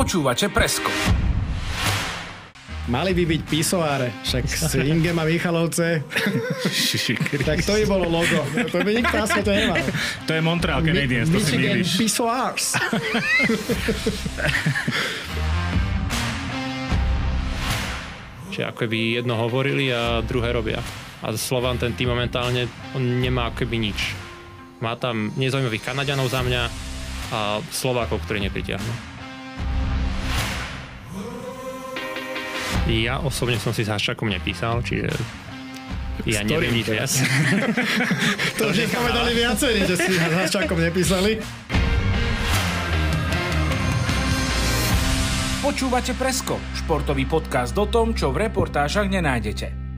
Počúvate Presko. Mali by byť pisoáre, však s Ingem a Michalovce. tak to by bolo logo. To by nikto na svete nemal. To je Montreal Canadiens, to si Michigan mýliš. Pisoars. Čiže ako by jedno hovorili a druhé robia. A Slovan ten tým momentálne, on nemá ako keby nič. Má tam nezaujímavých Kanaďanov za mňa a Slovákov, ktorí nepritiahnu. Ja osobne som si s Haščakom nepísal, čiže ja neviem nič teda? viac. To už povedali viacerí, že si s Haščákom nepísali. Počúvate Presko, športový podcast o tom, čo v reportážach nenájdete.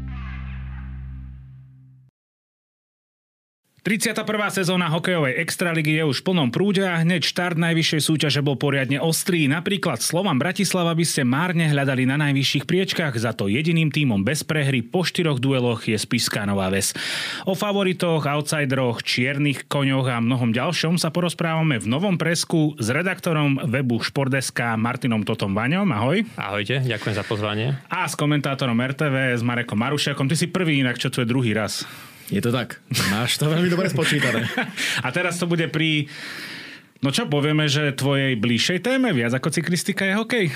31. sezóna hokejovej extraligy je už v plnom prúde a hneď štart najvyššej súťaže bol poriadne ostrý. Napríklad Slovan Bratislava by ste márne hľadali na najvyšších priečkách, za to jediným tímom bez prehry po štyroch dueloch je Spiská Nová Ves. O favoritoch, outsideroch, čiernych koňoch a mnohom ďalšom sa porozprávame v novom presku s redaktorom webu Špordeska Martinom Totom Vaňom. Ahoj. Ahojte, ďakujem za pozvanie. A s komentátorom RTV, s Marekom Marušiakom. Ty si prvý inak, čo tu je druhý raz. Je to tak. Máš to veľmi dobre spočítané. A teraz to bude pri... No čo povieme, že tvojej bližšej téme viac ako cyklistika je hokej?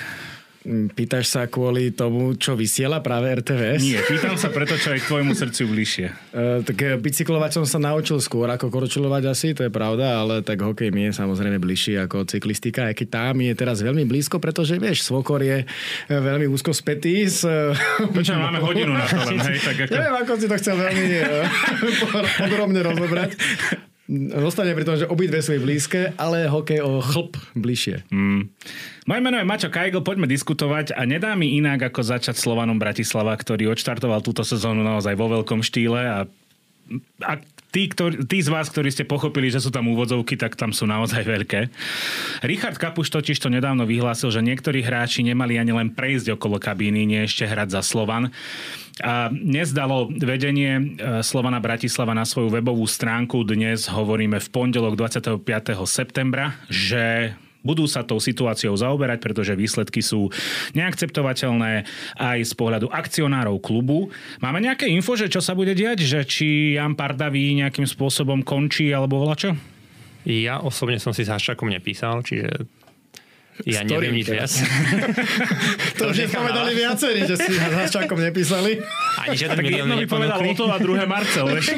Pýtaš sa kvôli tomu, čo vysiela práve RTVS? Nie, pýtam sa preto, čo aj k tvojmu srdciu bližšie. Uh, tak eh, bicyklovať som sa naučil skôr ako korčulovať asi, to je pravda, ale tak hokej mi je samozrejme bližší ako cyklistika, aj keď tam je teraz veľmi blízko, pretože vieš, Svokor je eh, veľmi úzko spätý s... eh, Počkaj, máme hodinu na to hej, tak ako... Neviem, ako si to chcel veľmi podrobne rozobrať. Zostane pri tom, že obidve sú blízke, ale hokej o chlp bližšie. Mm. Moje meno je Maťo Kajgl, poďme diskutovať a nedá mi inak ako začať Slovanom Bratislava, ktorý odštartoval túto sezónu naozaj vo veľkom štýle a a tí, ktorý, tí z vás, ktorí ste pochopili, že sú tam úvodzovky, tak tam sú naozaj veľké. Richard Kapuš totiž to nedávno vyhlásil, že niektorí hráči nemali ani len prejsť okolo kabíny, nie ešte hrať za Slovan. A nezdalo vedenie e, Slovana Bratislava na svoju webovú stránku. Dnes hovoríme v pondelok 25. septembra, že budú sa tou situáciou zaoberať, pretože výsledky sú neakceptovateľné aj z pohľadu akcionárov klubu. Máme nejaké info, že čo sa bude diať, že či Jan Pardavý nejakým spôsobom končí alebo čo? Ja osobne som si s Haščakom nepísal, čiže ja neviem nič teraz? viac. To už povedali viacerí, že si s Haščákom nepísali. Ani žiaden milión Jedno mi povedal neponúkli. Oto a druhé Marcel. vieš.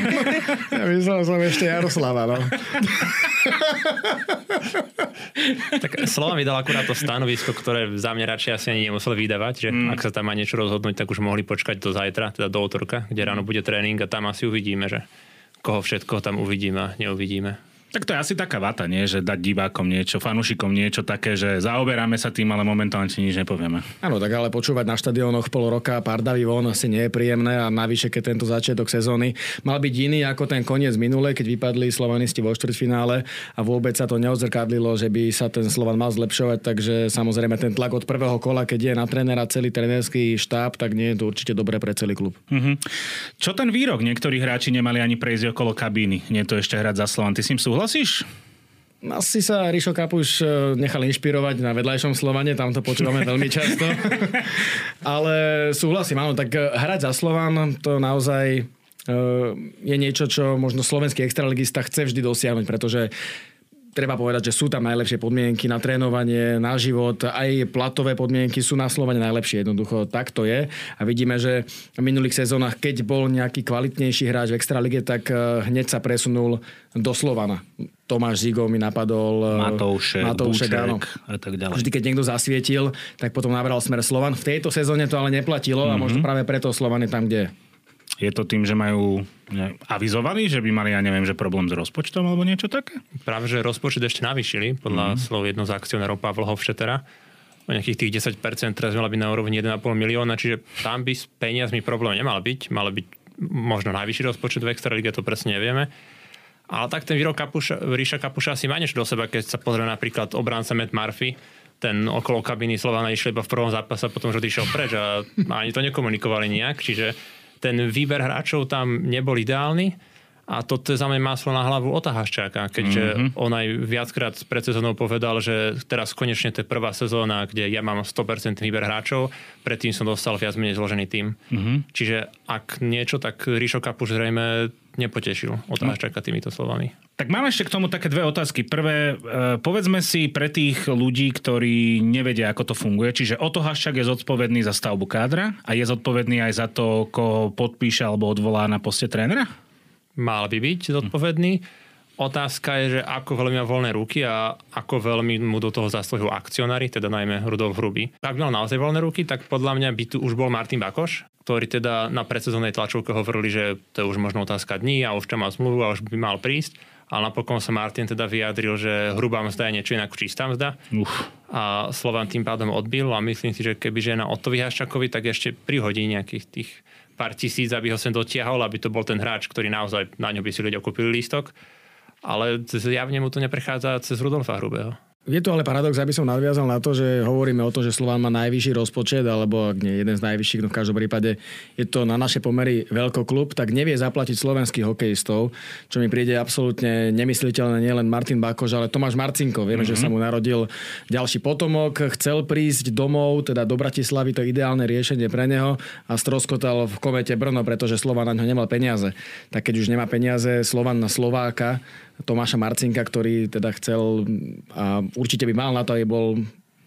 Ja myslel som ešte Jaroslava, no. Tak slova mi dal akurát to stanovisko, ktoré za mňa radšej asi ani nemuseli vydávať, že mm. ak sa tam má niečo rozhodnúť, tak už mohli počkať do zajtra, teda do útorka, kde ráno bude tréning a tam asi uvidíme, že koho všetko tam uvidíme a neuvidíme. Tak to je asi taká vata, nie? Že dať divákom niečo, fanúšikom niečo také, že zaoberáme sa tým, ale momentálne ti nič nepovieme. Áno, tak ale počúvať na štadiónoch pol roka pardavý von asi nie je príjemné a navyše, keď tento začiatok sezóny mal byť iný ako ten koniec minulé, keď vypadli slovanisti vo štvrťfinále a vôbec sa to neodzrkadlilo, že by sa ten Slovan mal zlepšovať, takže samozrejme ten tlak od prvého kola, keď je na trénera celý trénerský štáb, tak nie je to určite dobré pre celý klub. Mhm. Čo ten výrok? Niektorí hráči nemali ani prejsť okolo kabíny. Nie to ešte hrať za Slovan. Ty s ním súhlasíš? Asi sa Rišo Kapuš e, nechal inšpirovať na vedľajšom Slovane, tam to počúvame veľmi často. Ale súhlasím, áno, tak e, hrať za Slovan to naozaj e, je niečo, čo možno slovenský extraligista chce vždy dosiahnuť, pretože treba povedať, že sú tam najlepšie podmienky na trénovanie, na život, aj platové podmienky sú na Slovane najlepšie, jednoducho tak to je. A vidíme, že v minulých sezónach, keď bol nejaký kvalitnejší hráč v Extralige, tak eh, hneď sa presunul do Slovana. Tomáš Zigov mi napadol. eh, Matoušek, Matoušek, Buček áno. a tak ďalej. Vždy, keď niekto zasvietil, tak potom nabral smer Slovan. V tejto sezóne to ale neplatilo mm-hmm. a možno práve preto Slovan je tam, kde je. Je to tým, že majú ne, avizovali, že by mali, ja neviem, že problém s rozpočtom alebo niečo také? Práve, že rozpočet ešte navýšili, podľa mm. slov jedno z akcionárov Pavla Hovšetera. O nejakých tých 10%, teraz mala byť na úrovni 1,5 milióna, čiže tam by s peniazmi problém nemal byť. Mal byť možno najvyšší rozpočet v Extralíge, to presne nevieme. Ale tak ten výrok Kapuša, Ríša Kapuša asi má niečo do seba, keď sa pozrie napríklad obránca Matt Murphy, ten okolo kabiny Slovana išiel iba v prvom zápase a potom už odišiel preč a ani to nekomunikovali nejak, čiže ten výber hráčov tam nebol ideálny A je za mňa maslo na hlavu Ota Haščáka, keďže mm-hmm. on aj viackrát pred sezónou povedal, že teraz konečne to je prvá sezóna, kde ja mám 100% výber hráčov, predtým som dostal viac menej zložený tým. Mm-hmm. Čiže ak niečo, tak Ríšo Kapuš zrejme nepotešil Ota no. Týmito slovami. Tak mám ešte k tomu také dve otázky. Prvé, e, povedzme si pre tých ľudí, ktorí nevedia, ako to funguje, čiže Oto Haščák je zodpovedný za stavbu kádra a je zodpovedný aj za to, koho podpíše alebo odvolá na poste trénera? Mal by byť zodpovedný. Otázka je, že ako veľmi má voľné ruky a ako veľmi mu do toho zaslúhujú akcionári, teda najmä Rudolf Hruby. Ak mal naozaj voľné ruky, tak podľa mňa by tu už bol Martin Bakoš, ktorý teda na predsezónnej tlačovke hovorili, že to je už možno otázka dní a už čo má zmluvu a už by mal prísť. Ale napokon sa Martin teda vyjadril, že hrubá mzda je niečo inak čistá mzda. Uf. A Slovan tým pádom odbil a myslím si, že keby žena Otovi Haščakovi, tak ešte prihodí nejakých tých pár tisíc, aby ho sem dotiahol, aby to bol ten hráč, ktorý naozaj na ňo by si ľudia kúpili lístok. Ale zjavne mu to neprechádza cez Rudolfa Hrubého. Je to ale paradox, aby som nadviazal na to, že hovoríme o tom, že Slován má najvyšší rozpočet, alebo ak nie jeden z najvyšších, no v každom prípade je to na naše pomery klub, tak nevie zaplatiť slovenských hokejistov, čo mi príde absolútne nemysliteľné nielen Martin Bakoš, ale Tomáš Marcinko. Vieme, mm-hmm. že sa mu narodil ďalší potomok, chcel prísť domov, teda do Bratislavy, to ideálne riešenie pre neho a stroskotal v komete Brno, pretože Slován na ňo nemal peniaze. Tak keď už nemá peniaze Slovan na Slováka, Tomáša Marcinka, ktorý teda chcel a určite by mal na to, aby bol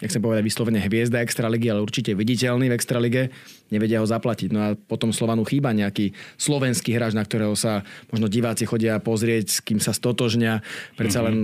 nechcem povedať vyslovene hviezda Extraligy, ale určite viditeľný v Extralige, nevedia ho zaplatiť. No a potom Slovanu chýba nejaký slovenský hráč, na ktorého sa možno diváci chodia pozrieť, s kým sa stotožňa. Predsa len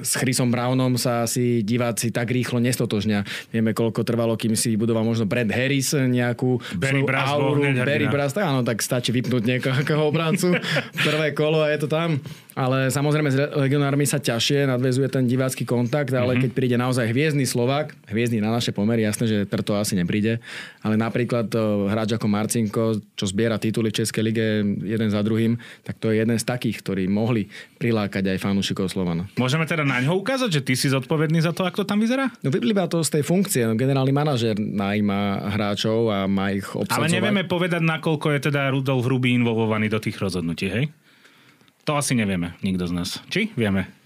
s Chrisom Brownom sa asi diváci tak rýchlo nestotožňa. Vieme, koľko trvalo, kým si budoval možno Brad Harris nejakú Barry auru. Barry Brass, tak áno, tak stačí vypnúť niekoho obrancu. Prvé kolo a je to tam. Ale samozrejme s legionármi sa ťažšie nadvezuje ten divácky kontakt, ale mm-hmm. keď príde naozaj hviezdny Slovák, hviezdny na naše pomery, jasné, že Trto asi nepríde, ale napríklad to hráč ako Marcinko, čo zbiera tituly v Českej lige jeden za druhým, tak to je jeden z takých, ktorí mohli prilákať aj fanúšikov Slovana. Môžeme teda na ňo ukázať, že ty si zodpovedný za to, ako to tam vyzerá? No vyplýva to z tej funkcie. No, generálny manažer najíma hráčov a má ich obsadzovať. Ale nevieme povedať, nakoľko je teda Rudolf Hrubý involvovaný do tých rozhodnutí, hej? To asi nevieme, nikto z nás. Či? Vieme.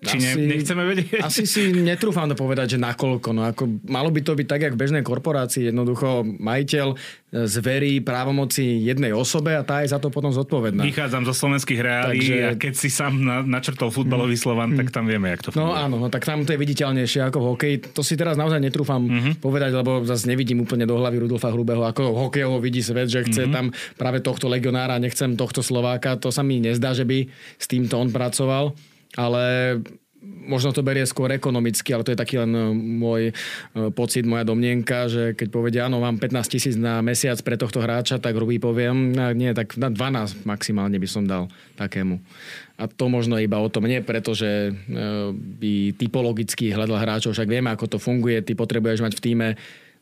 Či asi, ne, nechceme vedieť? Asi si netrúfam to povedať, že nakoľko. No ako, malo by to byť tak, jak v bežnej korporácii. Jednoducho majiteľ zverí právomoci jednej osobe a tá je za to potom zodpovedná. Vychádzam zo slovenských reálí Takže... a keď si sám na, načrtol futbalový mm. Slovan, tak tam vieme, jak to no funguje. No áno, no, tak tam to je viditeľnejšie ako v hokeji. To si teraz naozaj netrúfam mm-hmm. povedať, lebo zase nevidím úplne do hlavy Rudolfa Hrubého, ako hokejovo vidí svet, že chce mm-hmm. tam práve tohto legionára, nechcem tohto Slováka. To sa mi nezdá, že by s týmto on pracoval ale možno to berie skôr ekonomicky, ale to je taký len e, môj e, pocit, moja domnienka, že keď povedia, áno, mám 15 tisíc na mesiac pre tohto hráča, tak hrubý poviem, nie, tak na 12 maximálne by som dal takému. A to možno iba o tom nie, pretože e, by typologicky hľadal hráčov, však vieme, ako to funguje, ty potrebuješ mať v týme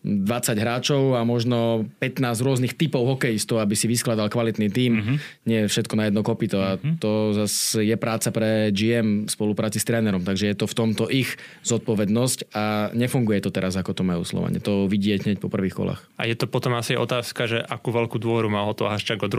20 hráčov a možno 15 rôznych typov hokejistov, aby si vyskladal kvalitný tím. Mm-hmm. Nie všetko na jedno kopito. A mm-hmm. to zase je práca pre GM v spolupráci s trénerom. Takže je to v tomto ich zodpovednosť a nefunguje to teraz, ako to majú Slovane. To vidieť hneď po prvých kolách. A je to potom asi otázka, že akú veľkú dôveru má ho to Haščák od,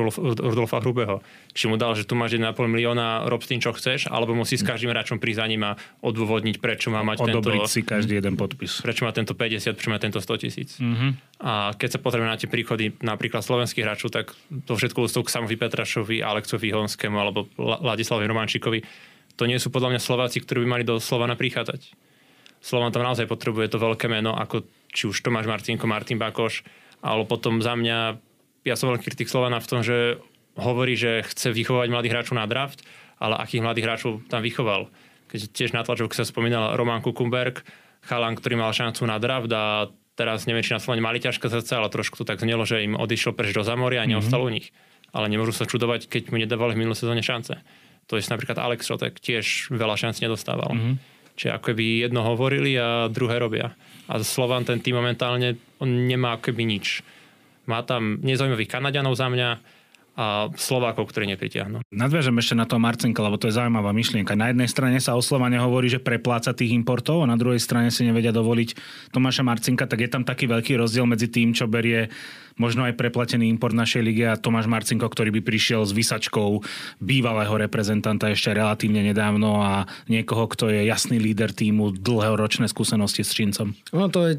Rudolfa Hrubého. Či mu dal, že tu máš 1,5 milióna, rob s tým, čo chceš, alebo musí s každým hráčom prísť za ním a odôvodniť, prečo má mať Odobriť tento... si každý jeden podpis. Prečo má tento 50, prečo má tento 100 tisíc. Mm-hmm. A keď sa pozrieme na tie príchody napríklad slovenských hráčov, tak to všetko ústup k Samovi Petrašovi, Aleksovi Honskému alebo Ladislavovi Romančíkovi, to nie sú podľa mňa Slováci, ktorí by mali do Slovana prichádzať. Slovan tam naozaj potrebuje to veľké meno, ako či už Tomáš Marcinko, Martin Bakoš, ale potom za mňa, ja som veľký kritik Slovana v tom, že hovorí, že chce vychovať mladých hráčov na draft, ale akých mladých hráčov tam vychoval. Keď tiež na tlačovke sa spomínal Roman Kukumberg, chalan, ktorý mal šancu na draft a Teraz neviem, či na Slovene mali ťažké srdce, ale trošku to tak znelo, že im odišiel preč do Zamoria a mhm. neostal mm-hmm. u nich. Ale nemôžu sa čudovať, keď mu nedávali v minulé sezóne šance. To je napríklad Alex Rotek tiež veľa šanc nedostával. Mm-hmm. Čiže ako by jedno hovorili a druhé robia. A Slovan ten tým momentálne on nemá ako by nič. Má tam nezaujímavých Kanadianov za mňa a Slovákov, ktorí nepritiahnu. Nadviažem ešte na to Marcinka, lebo to je zaujímavá myšlienka. Na jednej strane sa o Slovane hovorí, že prepláca tých importov a na druhej strane si nevedia dovoliť Tomáša Marcinka, tak je tam taký veľký rozdiel medzi tým, čo berie možno aj preplatený import našej ligy a Tomáš Marcinko, ktorý by prišiel s vysačkou bývalého reprezentanta ešte relatívne nedávno a niekoho, kto je jasný líder týmu, dlhého ročné skúsenosti s Čincom. No to je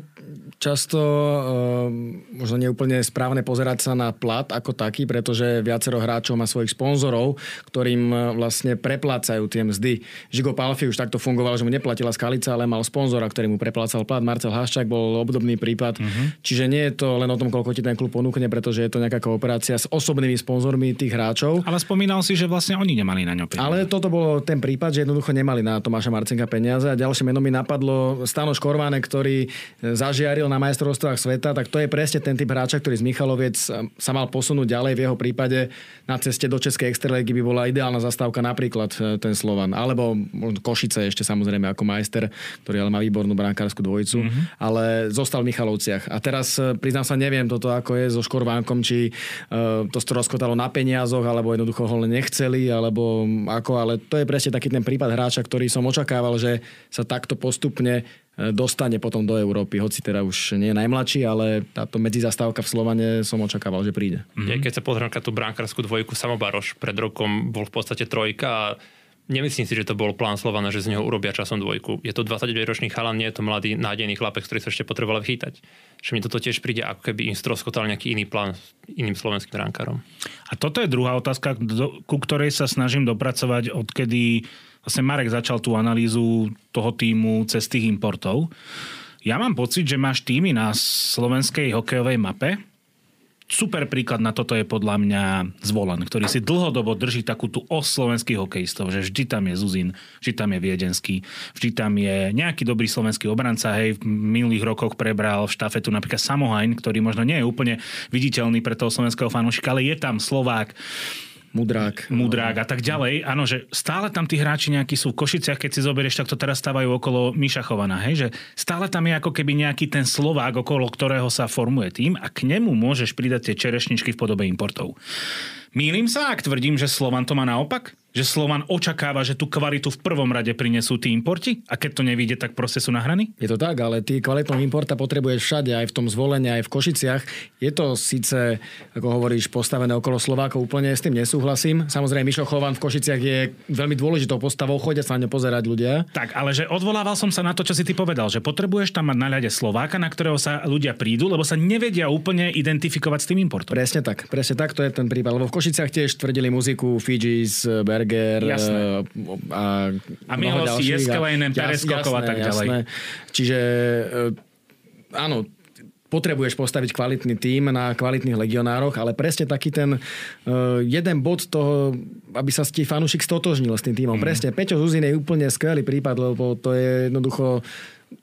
často um, možno neúplne správne pozerať sa na plat ako taký, pretože viacero hráčov má svojich sponzorov, ktorým uh, vlastne preplácajú tie mzdy. Žigo Palfi už takto fungoval, že mu neplatila skalica, ale mal sponzora, ktorý mu preplácal plat. Marcel Haščák bol obdobný prípad. Uh-huh. Čiže nie je to len o tom, koľko ti ten klub ponúkne, pretože je to nejaká kooperácia s osobnými sponzormi tých hráčov. Ale spomínal si, že vlastne oni nemali na ňo peniaze. Ale toto bolo ten prípad, že jednoducho nemali na Tomáša Marcinka peniaze. A ďalšie meno mi napadlo Stano Škorváne, ktorý zažiaril na majstrovstvách sveta, tak to je presne ten typ hráča, ktorý z Michaloviec sa mal posunúť ďalej. V jeho prípade na ceste do Českej extraligy by bola ideálna zastávka napríklad e, ten Slovan. Alebo Košice ešte samozrejme ako majster, ktorý ale má výbornú brankárskú dvojicu. Mm-hmm. Ale zostal v Michalovciach. A teraz e, priznám sa, neviem toto ako je so Škorvánkom, či uh, to rozkotalo na peniazoch, alebo jednoducho ho len nechceli, alebo ako, ale to je presne taký ten prípad hráča, ktorý som očakával, že sa takto postupne dostane potom do Európy, hoci teda už nie je najmladší, ale táto medzizastávka v Slovane som očakával, že príde. Mm-hmm. Keď sa pozriem na tú brankárskú dvojku, Samobaroš pred rokom bol v podstate trojka a nemyslím si, že to bol plán Slovana, že z neho urobia časom dvojku. Je to 29-ročný chalan, nie je to mladý nádejný chlapec, ktorý sa ešte potreboval chytať. Že mi toto tiež príde, ako keby im stroskotal nejaký iný plán iným slovenským brankárom. A toto je druhá otázka, ku ktorej sa snažím dopracovať, odkedy vlastne Marek začal tú analýzu toho týmu cez tých importov. Ja mám pocit, že máš týmy na slovenskej hokejovej mape. Super príklad na toto je podľa mňa Zvolen, ktorý si dlhodobo drží takú tú os slovenských hokejistov, že vždy tam je Zuzin, vždy tam je Viedenský, vždy tam je nejaký dobrý slovenský obranca. Hej, v minulých rokoch prebral v štafetu napríklad Samohajn, ktorý možno nie je úplne viditeľný pre toho slovenského fanúšika, ale je tam Slovák Mudrák. Mudrák a tak ďalej. Áno, že stále tam tí hráči nejakí sú v Košiciach, keď si zoberieš, tak to teraz stávajú okolo Miša Chovana. Hej? Že stále tam je ako keby nejaký ten Slovák, okolo ktorého sa formuje tým a k nemu môžeš pridať tie čerešničky v podobe importov. Mýlim sa, ak tvrdím, že Slovan to má naopak? že Slovan očakáva, že tú kvalitu v prvom rade prinesú tí importi a keď to nevíde, tak proste sú nahraní? Je to tak, ale ty kvalitnou importa potrebuješ všade, aj v tom zvolení, aj v Košiciach. Je to síce, ako hovoríš, postavené okolo Slovákov, úplne s tým nesúhlasím. Samozrejme, Mišo Chovan v Košiciach je veľmi dôležitou postavou, chodia sa na ne pozerať ľudia. Tak, ale že odvolával som sa na to, čo si ty povedal, že potrebuješ tam mať na ľade Slováka, na ktorého sa ľudia prídu, lebo sa nevedia úplne identifikovať s tým importom. Presne tak, presne tak, to je ten prípad. Lebo v Košiciach tiež tvrdili muziku Fijis, Berger jasné. Eh, a, a Milosti, Jeskeleinen, Pereskokov a tak ďalej. Jasné. Čiže eh, áno, potrebuješ postaviť kvalitný tím na kvalitných legionároch, ale presne taký ten uh, jeden bod toho, aby sa ti fanúšik stotožnil s tým týmom. Mm. Presne, Peťo Zuzin je úplne skvelý prípad, lebo to je jednoducho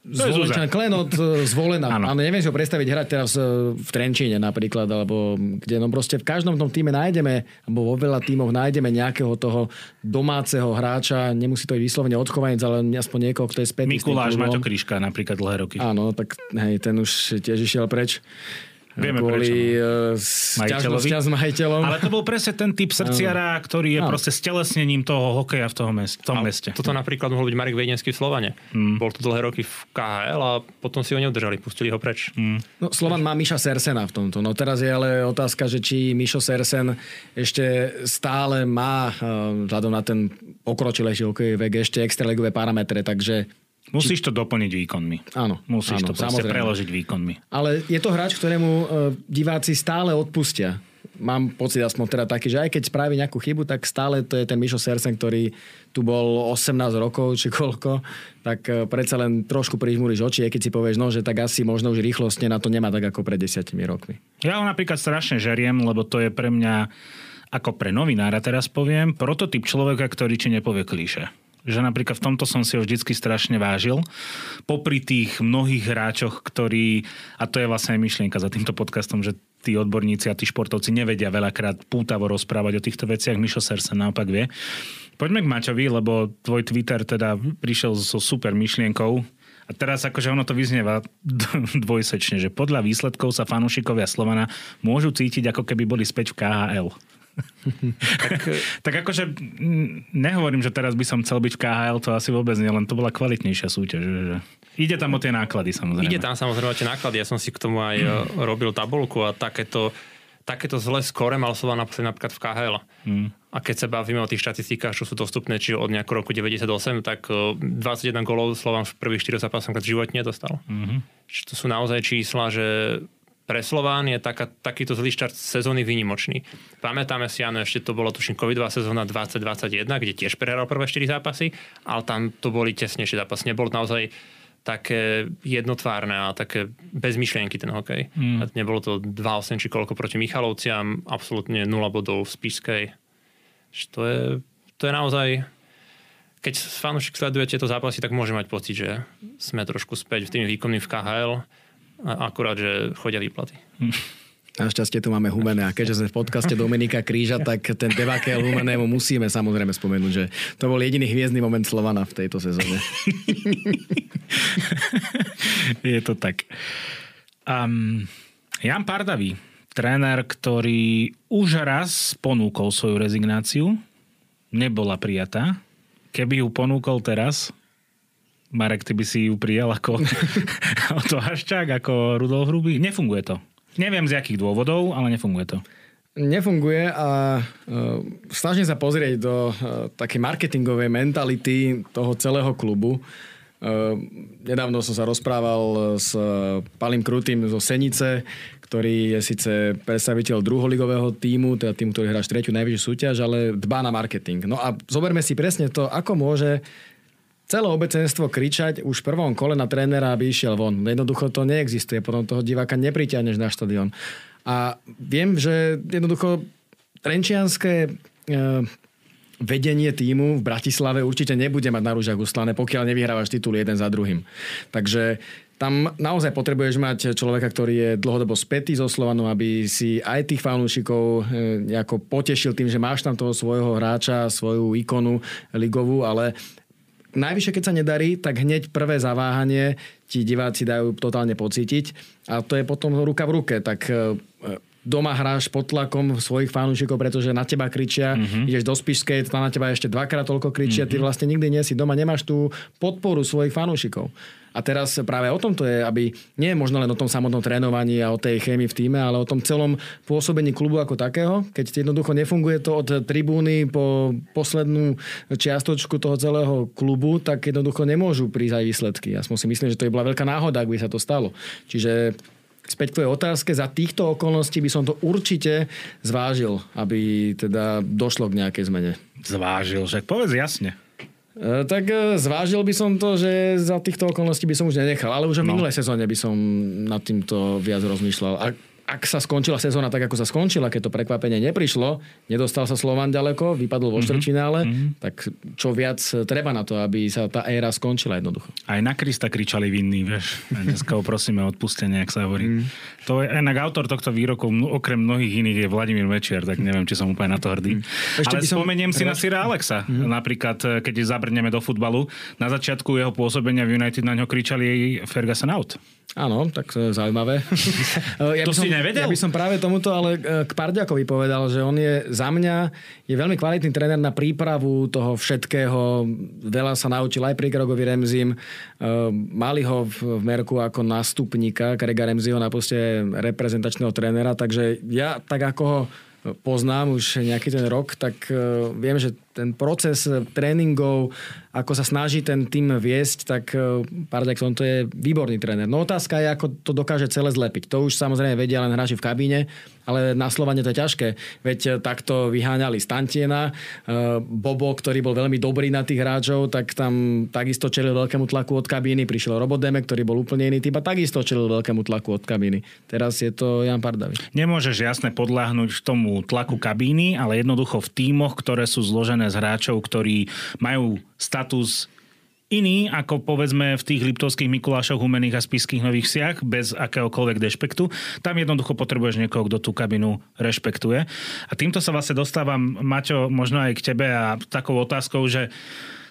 Zvolenčan Klenot e, zvolená. Áno. Ale neviem si ho predstaviť hrať teraz e, v Trenčíne napríklad, alebo kde no proste v každom tom týme nájdeme, alebo vo veľa tímoch nájdeme nejakého toho domáceho hráča, nemusí to byť vyslovene odchovanec, ale aspoň niekoho, kto je spätný. Mikuláš Maťo Kryška napríklad dlhé roky. Áno, tak hej, ten už tiež išiel preč. Vieme kvôli prečo. Majiteľovi. s majiteľom. Ale to bol presne ten typ srdciara, ktorý je no. proste stelesnením toho hokeja v, toho meste, v tom meste. Toto napríklad mohol byť Marek Viedenský v Slovane. Hmm. Bol tu dlhé roky v KHL a potom si ho neudržali, pustili ho preč. Hmm. No, Slovan má Miša Sersena v tomto. No teraz je ale otázka, že či Mišo Sersen ešte stále má eh, vzhľadom na ten pokročilejší hokej vek ešte extraligové parametre, takže Musíš to doplniť výkonmi. Áno. Musíš áno, to samozrejme. preložiť výkonmi. Ale je to hráč, ktorému uh, diváci stále odpustia. Mám pocit aspoň teda taký, že aj keď spraví nejakú chybu, tak stále to je ten Mišo Sersen, ktorý tu bol 18 rokov či koľko, tak uh, predsa len trošku prižmúriš oči, aj keď si povieš, no, že tak asi možno už rýchlostne na to nemá tak ako pred desiatimi rokmi. Ja ho napríklad strašne žeriem, lebo to je pre mňa ako pre novinára teraz poviem, prototyp človeka, ktorý ti nepovie klíše že napríklad v tomto som si ho vždycky strašne vážil. Popri tých mnohých hráčoch, ktorí, a to je vlastne aj myšlienka za týmto podcastom, že tí odborníci a tí športovci nevedia veľakrát pútavo rozprávať o týchto veciach. Mišo sa naopak vie. Poďme k Maťovi, lebo tvoj Twitter teda prišiel so super myšlienkou, a teraz akože ono to vyznieva dvojsečne, že podľa výsledkov sa fanúšikovia Slovana môžu cítiť, ako keby boli späť v KHL. Tak, tak akože nehovorím, že teraz by som chcel byť v KHL, to asi vôbec nie, len to bola kvalitnejšia súťaž. Že... Ide tam o tie náklady samozrejme. Ide tam samozrejme o tie náklady. Ja som si k tomu aj mm. robil tabulku a takéto, takéto zlé skore mal som napríklad v KHL. Mm. A keď sa bavíme o tých štatistikách, čo sú dostupné, či od nejakého roku 98, tak 21 golov Slovan v prvých 4 zápasoch v živote nedostal. Mm-hmm. To sú naozaj čísla, že pre Slován je taká, takýto zlý štart sezóny výnimočný. Pamätáme si, áno, ešte to bolo tuším covidová sezóna 2021, kde tiež prehral prvé 4 zápasy, ale tam to boli tesnejšie zápasy. Nebolo naozaj také jednotvárne a také bez myšlienky ten hokej. Mm. A nebolo to 2-8 či koľko proti Michalovciam, absolútne 0 bodov v Spiskej. To je, to je naozaj keď fanúšik sleduje tieto zápasy, tak môže mať pocit, že sme trošku späť v tým výkonným v KHL akurát, že chodia výplaty. Našťastie tu máme Humene a keďže sme v podcaste Dominika Kríža, tak ten debakel Humenému musíme samozrejme spomenúť, že to bol jediný hviezdny moment Slovana v tejto sezóne. Je to tak. Um, Jan Pardavý, tréner, ktorý už raz ponúkol svoju rezignáciu, nebola prijatá. Keby ju ponúkol teraz, Marek, ty by si ju prijal ako to Haščák, ako Rudolf Hrubý? Nefunguje to. Neviem z akých dôvodov, ale nefunguje to. Nefunguje a uh, snažím sa pozrieť do uh, také marketingovej mentality toho celého klubu. Uh, nedávno som sa rozprával s Palim Krutým zo Senice, ktorý je síce predstaviteľ druholigového týmu, teda týmu, ktorý hrá tretiu najvyššiu súťaž, ale dbá na marketing. No a zoberme si presne to, ako môže celé obecenstvo kričať už v prvom kole na trénera, aby išiel von. Jednoducho to neexistuje, potom toho diváka nepriťahneš na štadión. A viem, že jednoducho trenčianské e, vedenie týmu v Bratislave určite nebude mať na rúžach uslané, pokiaľ nevyhrávaš titul jeden za druhým. Takže tam naozaj potrebuješ mať človeka, ktorý je dlhodobo spätý so Slovanom, aby si aj tých fanúšikov e, nejako potešil tým, že máš tam toho svojho hráča, svoju ikonu ligovú, ale najvyššie, keď sa nedarí, tak hneď prvé zaváhanie ti diváci dajú totálne pocítiť a to je potom ruka v ruke. Tak e, doma hráš pod tlakom svojich fanúšikov, pretože na teba kričia, mm-hmm. ideš do Spišskej, tam na teba ešte dvakrát toľko kričia, mm-hmm. ty vlastne nikdy nie si doma, nemáš tú podporu svojich fanúšikov. A teraz práve o tom to je, aby nie je možno len o tom samotnom trénovaní a o tej chémii v týme, ale o tom celom pôsobení klubu ako takého. Keď jednoducho nefunguje to od tribúny po poslednú čiastočku toho celého klubu, tak jednoducho nemôžu prísť aj výsledky. Ja si myslím, že to je bola veľká náhoda, ak by sa to stalo. Čiže späť k tvojej otázke, za týchto okolností by som to určite zvážil, aby teda došlo k nejakej zmene. Zvážil, že povedz jasne. E, tak e, zvážil by som to, že za týchto okolností by som už nenechal, ale už v no. minulej sezóne by som nad týmto viac rozmýšľal. A ak sa skončila sezóna tak, ako sa skončila, keď to prekvapenie neprišlo, nedostal sa Slovan ďaleko, vypadol vo mhm. štvrťfinále, mm-hmm. tak čo viac treba na to, aby sa tá éra skončila jednoducho. Aj na Krista kričali vinní, vieš. Dneska ho prosíme o odpustenie, ak sa hovorí. Mm. To je inak autor tohto výroku, okrem mnohých iných, je Vladimír Mečiar, tak neviem, či som úplne na to hrdý. Mm. Ešte Ale som... spomeniem si na Sira Alexa. Mm. Napríklad, eh, keď zabrneme do futbalu, na začiatku jeho pôsobenia v United na ňo kričali Ferguson out. Áno, tak je zaujímavé. ja to som, si nevedel? Ja by som práve tomuto ale k Pardiakovi povedal, že on je za mňa je veľmi kvalitný tréner na prípravu toho všetkého. Veľa sa naučil aj pri Krogovi Remzim. Mali ho v Merku ako nástupníka Krega Remziho na poste reprezentačného trénera, takže ja tak ako ho poznám už nejaký ten rok, tak viem, že ten proces tréningov, ako sa snaží ten tým viesť, tak e, Pardekson to je výborný tréner. No otázka je, ako to dokáže celé zlepiť. To už samozrejme vedia len hráči v kabíne, ale na Slovane to je ťažké. Veď e, takto vyháňali Stantiena, Bobo, ktorý bol veľmi dobrý na tých hráčov, tak tam takisto čelil veľkému tlaku od kabíny. Prišiel Robodeme, ktorý bol úplne iný typ a takisto čelil veľkému tlaku od kabíny. Teraz je to Jan Pardavi. Nemôžeš jasne podľahnúť tomu tlaku kabíny, ale jednoducho v tímoch, ktoré sú zložené z hráčov, ktorí majú status iný ako povedzme v tých Liptovských Mikulášoch, Humených a Spiských Nových Siach, bez akéhokoľvek dešpektu. Tam jednoducho potrebuješ niekoho, kto tú kabinu rešpektuje. A týmto sa vlastne dostávam, Maťo, možno aj k tebe a takou otázkou, že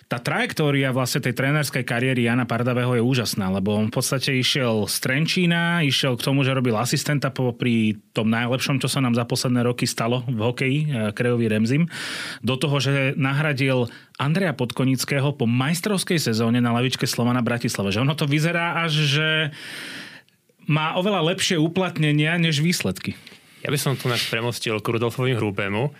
tá trajektória vlastne tej trénerskej kariéry Jana Pardavého je úžasná, lebo on v podstate išiel z Trenčína, išiel k tomu, že robil asistenta pri tom najlepšom, čo sa nám za posledné roky stalo v hokeji, e, Krejovi Remzim, do toho, že nahradil Andreja Podkonického po majstrovskej sezóne na lavičke Slovana Bratislava. Že ono to vyzerá až, že má oveľa lepšie uplatnenia než výsledky. Ja by som to premostil k Rudolfovi Hrubému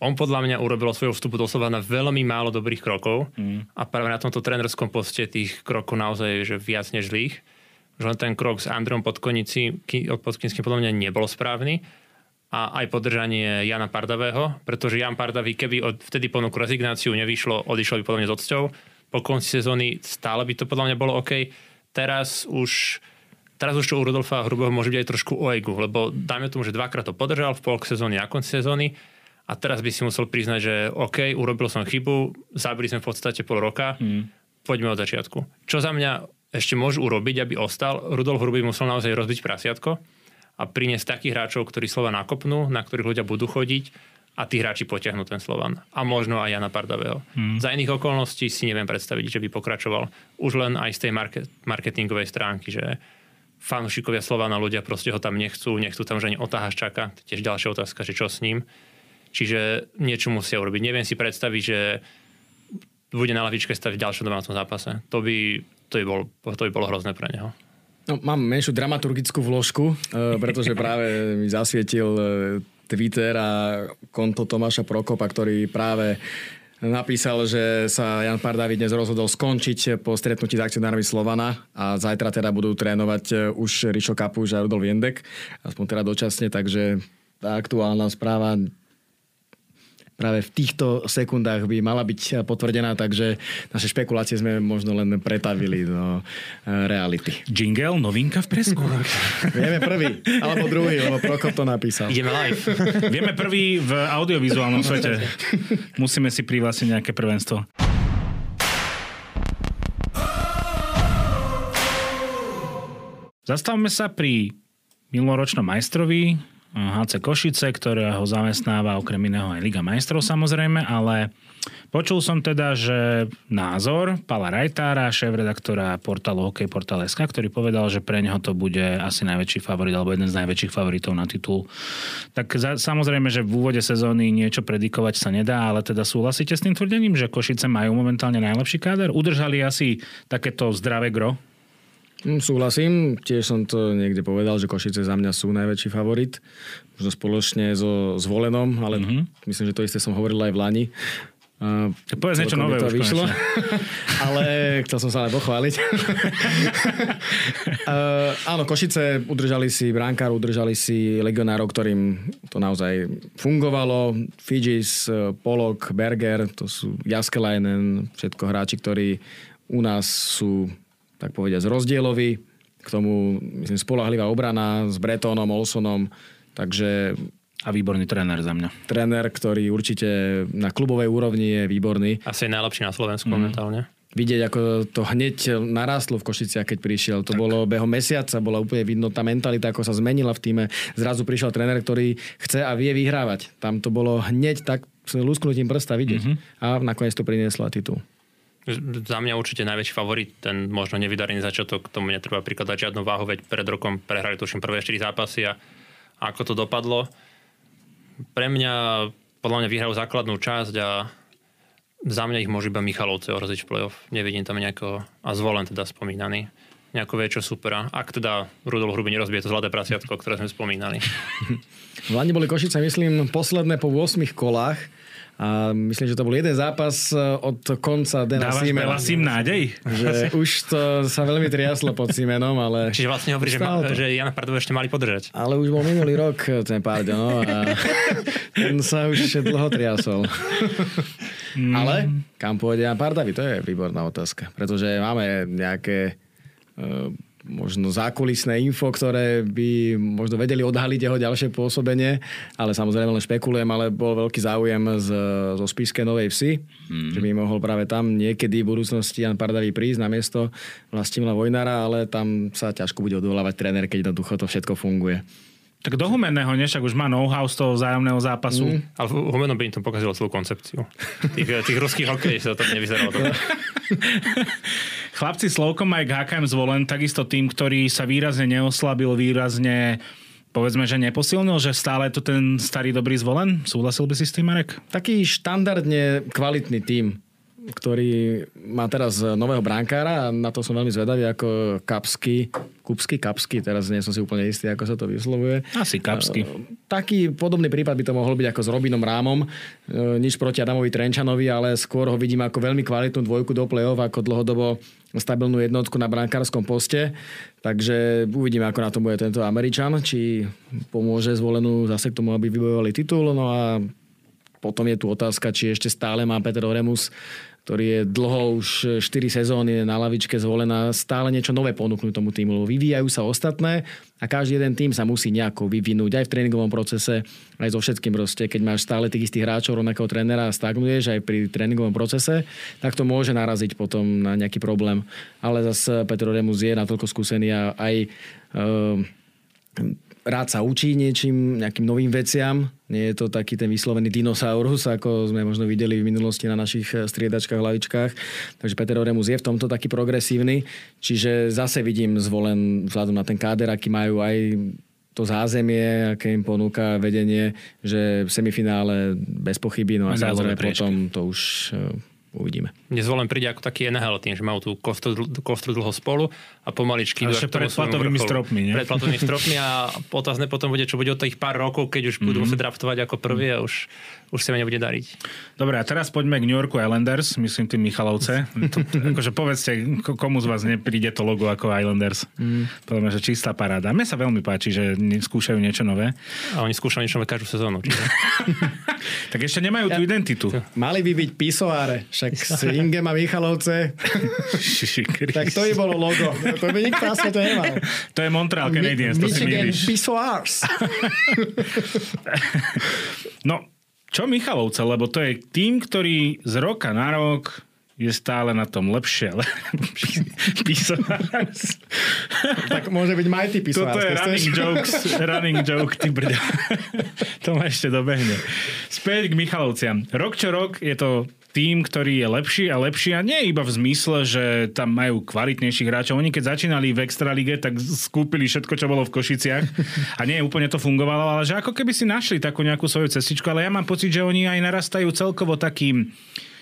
on podľa mňa urobil svojho vstupu doslova na veľmi málo dobrých krokov mm. a práve na tomto trénerskom poste tých krokov naozaj že viac než zlých. Že len ten krok s Androm Podkonici, Podkonickým podľa mňa nebol správny a aj podržanie Jana Pardavého, pretože Jan Pardavý, keby od, vtedy ponúkol rezignáciu, nevyšlo, odišiel by podľa mňa s odsťou. Po konci sezóny stále by to podľa mňa bolo OK. Teraz už Teraz už to u Rudolfa Hrubého môže byť aj trošku o egu, lebo dajme tomu, že dvakrát to podržal v polk sezóny a konci sezóny a teraz by si musel priznať, že OK, urobil som chybu, zabili sme v podstate pol roka, mm. poďme od začiatku. Čo za mňa ešte môžu urobiť, aby ostal, Rudolf Hrubý musel naozaj rozbiť prasiatko a priniesť takých hráčov, ktorí Slovan nakopnú, na ktorých ľudia budú chodiť a tí hráči potiahnú ten Slovan. A možno aj Jana Pardavého. Mm. Za iných okolností si neviem predstaviť, že by pokračoval. Už len aj z tej market, marketingovej stránky, že fanúšikovia Slovana ľudia proste ho tam nechcú, nechcú tam, že ani otáhaščaka. Tiež ďalšia otázka, že čo s ním. Čiže niečo musia urobiť. Neviem si predstaviť, že bude na lavičke stať v ďalšom domácom zápase. To by, to by, bol, to by bolo hrozné pre neho. No, mám menšiu dramaturgickú vložku, e, pretože práve mi zasvietil e, Twitter a konto Tomáša Prokopa, ktorý práve napísal, že sa Jan Pardavi dnes rozhodol skončiť po stretnutí s akcionármi Slovana a zajtra teda budú trénovať e, už Rišo Kapuš a Rudolf Jendek, aspoň teda dočasne, takže tá aktuálna správa práve v týchto sekundách by mala byť potvrdená, takže naše špekulácie sme možno len pretavili do e, reality. Jingle, novinka v presku. Vieme prvý, alebo druhý, lebo Prokop to napísal. Ideme live. Vieme prvý v audiovizuálnom svete. Musíme si prihlásiť nejaké prvenstvo. Zastavme sa pri minuloročnom majstrovi, HC Košice, ktoré ho zamestnáva okrem iného aj Liga majstrov samozrejme, ale počul som teda, že názor Pala Rajtára, šéf-redaktora portálu Hokej Portal SK, ktorý povedal, že pre neho to bude asi najväčší favorit alebo jeden z najväčších favoritov na titul. Tak za, samozrejme, že v úvode sezóny niečo predikovať sa nedá, ale teda súhlasíte s tým tvrdením, že Košice majú momentálne najlepší káder? Udržali asi takéto zdravé gro súhlasím, tiež som to niekde povedal, že Košice za mňa sú najväčší favorit. Možno spoločne so zvolenom, ale mm-hmm. myslím, že to isté som hovoril aj v Lani. Uh, Povedz niečo nové to už vyšlo. ale chcel som sa ale pochváliť. uh, áno, Košice udržali si bránkár, udržali si legionárov, ktorým to naozaj fungovalo. Fidžis, Polok, Berger, to sú Jaskelainen, všetko hráči, ktorí u nás sú tak povediať, rozdielový. K tomu, myslím, spolahlivá obrana s Bretonom, Olsonom. Takže a výborný tréner za mňa. Tréner, ktorý určite na klubovej úrovni je výborný. Asi je najlepší na Slovensku mm. momentálne. Vidieť, ako to hneď narastlo v Košiciach, keď prišiel. To tak. bolo behom mesiaca, bola úplne vidno tá mentalita, ako sa zmenila v týme. Zrazu prišiel tréner, ktorý chce a vie vyhrávať. Tam to bolo hneď tak s lusknutím prsta vidieť. Mm-hmm. A nakoniec to prinieslo titul. Za mňa určite najväčší favorit, ten možno nevydarený začiatok, tomu netreba prikladať žiadnu váhu, veď pred rokom prehrali tuším prvé 4 zápasy a ako to dopadlo. Pre mňa, podľa mňa vyhrajú základnú časť a za mňa ich môže iba Michalovce ohroziť v play-off. Nevidím tam nejakého, a zvolen teda spomínaný, nejakého väčšieho supera. Ak teda Rudolf Hruby nerozbije to zlaté prasiatko, ktoré sme spomínali. V Lani boli Košice, myslím, posledné po 8 kolách a myslím, že to bol jeden zápas e, od konca Dena Dávaš Simena. Dávaš Sim nádej? Že už to sa veľmi triaslo pod Simenom, ale... Čiže vlastne hovorí, že, ma, že Jana Pardov ešte mali podržať. Ale už bol minulý rok ten Pardo, no, a ten sa už dlho triasol. Mm. Ale kam pôjde Jan Pardavi, to je výborná otázka. Pretože máme nejaké uh, možno zákulisné info, ktoré by možno vedeli odhaliť jeho ďalšie pôsobenie, ale samozrejme len špekulujem, ale bol veľký záujem z, zo Spiske Novej Vsi, mm. že by mohol práve tam niekedy v budúcnosti Jan Pardavý prísť na miesto Vlastimila Vojnara, ale tam sa ťažko bude odvolávať tréner, keď jednoducho to všetko funguje. Tak do Humenného, nie? Však už má know-how z toho vzájomného zápasu. Mm. Ale Humeno by im to pokazilo celú koncepciu. Tých, tých ruských hokejistov to nevyzeralo dobre. Chlapci Slovko Mike HKM zvolen, takisto tým, ktorý sa výrazne neoslabil, výrazne povedzme, že neposilnil, že stále je to ten starý dobrý zvolen? Súhlasil by si s tým, Marek? Taký štandardne kvalitný tím ktorý má teraz nového bránkára a na to som veľmi zvedavý, ako Kapsky, Kupsky, Kapsky, teraz nie som si úplne istý, ako sa to vyslovuje. Asi Kapsky. Taký podobný prípad by to mohol byť ako s Robinom Rámom. E, nič proti Adamovi Trenčanovi, ale skôr ho vidím ako veľmi kvalitnú dvojku do play-off, ako dlhodobo stabilnú jednotku na brankárskom poste. Takže uvidíme, ako na tom bude tento Američan, či pomôže zvolenú zase k tomu, aby vybojovali titul. No a potom je tu otázka, či ešte stále má Peter Oremus ktorý je dlho už 4 sezóny na lavičke zvolená, stále niečo nové ponúknuť tomu týmu. Vyvíjajú sa ostatné a každý jeden tým sa musí nejako vyvinúť aj v tréningovom procese, aj so všetkým proste. Keď máš stále tých istých hráčov, rovnakého trénera a stagnuješ aj pri tréningovom procese, tak to môže naraziť potom na nejaký problém. Ale zase Petro Remus je natoľko skúsený a aj uh, rád sa učí niečím, nejakým novým veciam. Nie je to taký ten vyslovený dinosaurus, ako sme možno videli v minulosti na našich eh, striedačkách, hlavičkách. Takže Peter Oremus je v tomto taký progresívny. Čiže zase vidím zvolen vzhľadom na ten káder, aký majú aj to zázemie, aké im ponúka vedenie, že v semifinále bez pochyby, no a samozrejme potom to už eh, uvidíme. Dnes len príde ako taký NHL tým, že majú tú kostru, kostru dlho spolu a pomaličky... A ešte pred platovými stropmi, nie? Pred platovými stropmi a otázne potom bude, čo bude od tých pár rokov, keď už budú mm-hmm. musieť draftovať ako prvý a už, už sa mi nebude dariť. Dobre, a teraz poďme k New Yorku Islanders, myslím tým Michalovce. to, akože povedzte, komu z vás nepríde to logo ako Islanders. Mm. Povedzme, že čistá paráda. Mne sa veľmi páči, že skúšajú niečo nové. A oni skúšajú niečo nové každú sezónu. tak ešte nemajú ja, tú identitu. Mali by byť pisoáre, však Ingem a Michalovce. tak to by bolo logo. To by nikto na svete nemal. To je Montreal Canadiens. Mi- Michigan Pissoirs. no, čo Michalovce? Lebo to je tým, ktorý z roka na rok je stále na tom lepšie, ale Pissoirs. tak môže byť Mighty Pissoirs. Toto je running jokes, running joke, ty brďa. to ma ešte dobehne. Späť k Michalovciam. Rok čo rok je to tým, ktorý je lepší a lepší a nie iba v zmysle, že tam majú kvalitnejších hráčov. Oni keď začínali v Extralige, tak skúpili všetko, čo bolo v Košiciach a nie úplne to fungovalo, ale že ako keby si našli takú nejakú svoju cestičku, ale ja mám pocit, že oni aj narastajú celkovo takým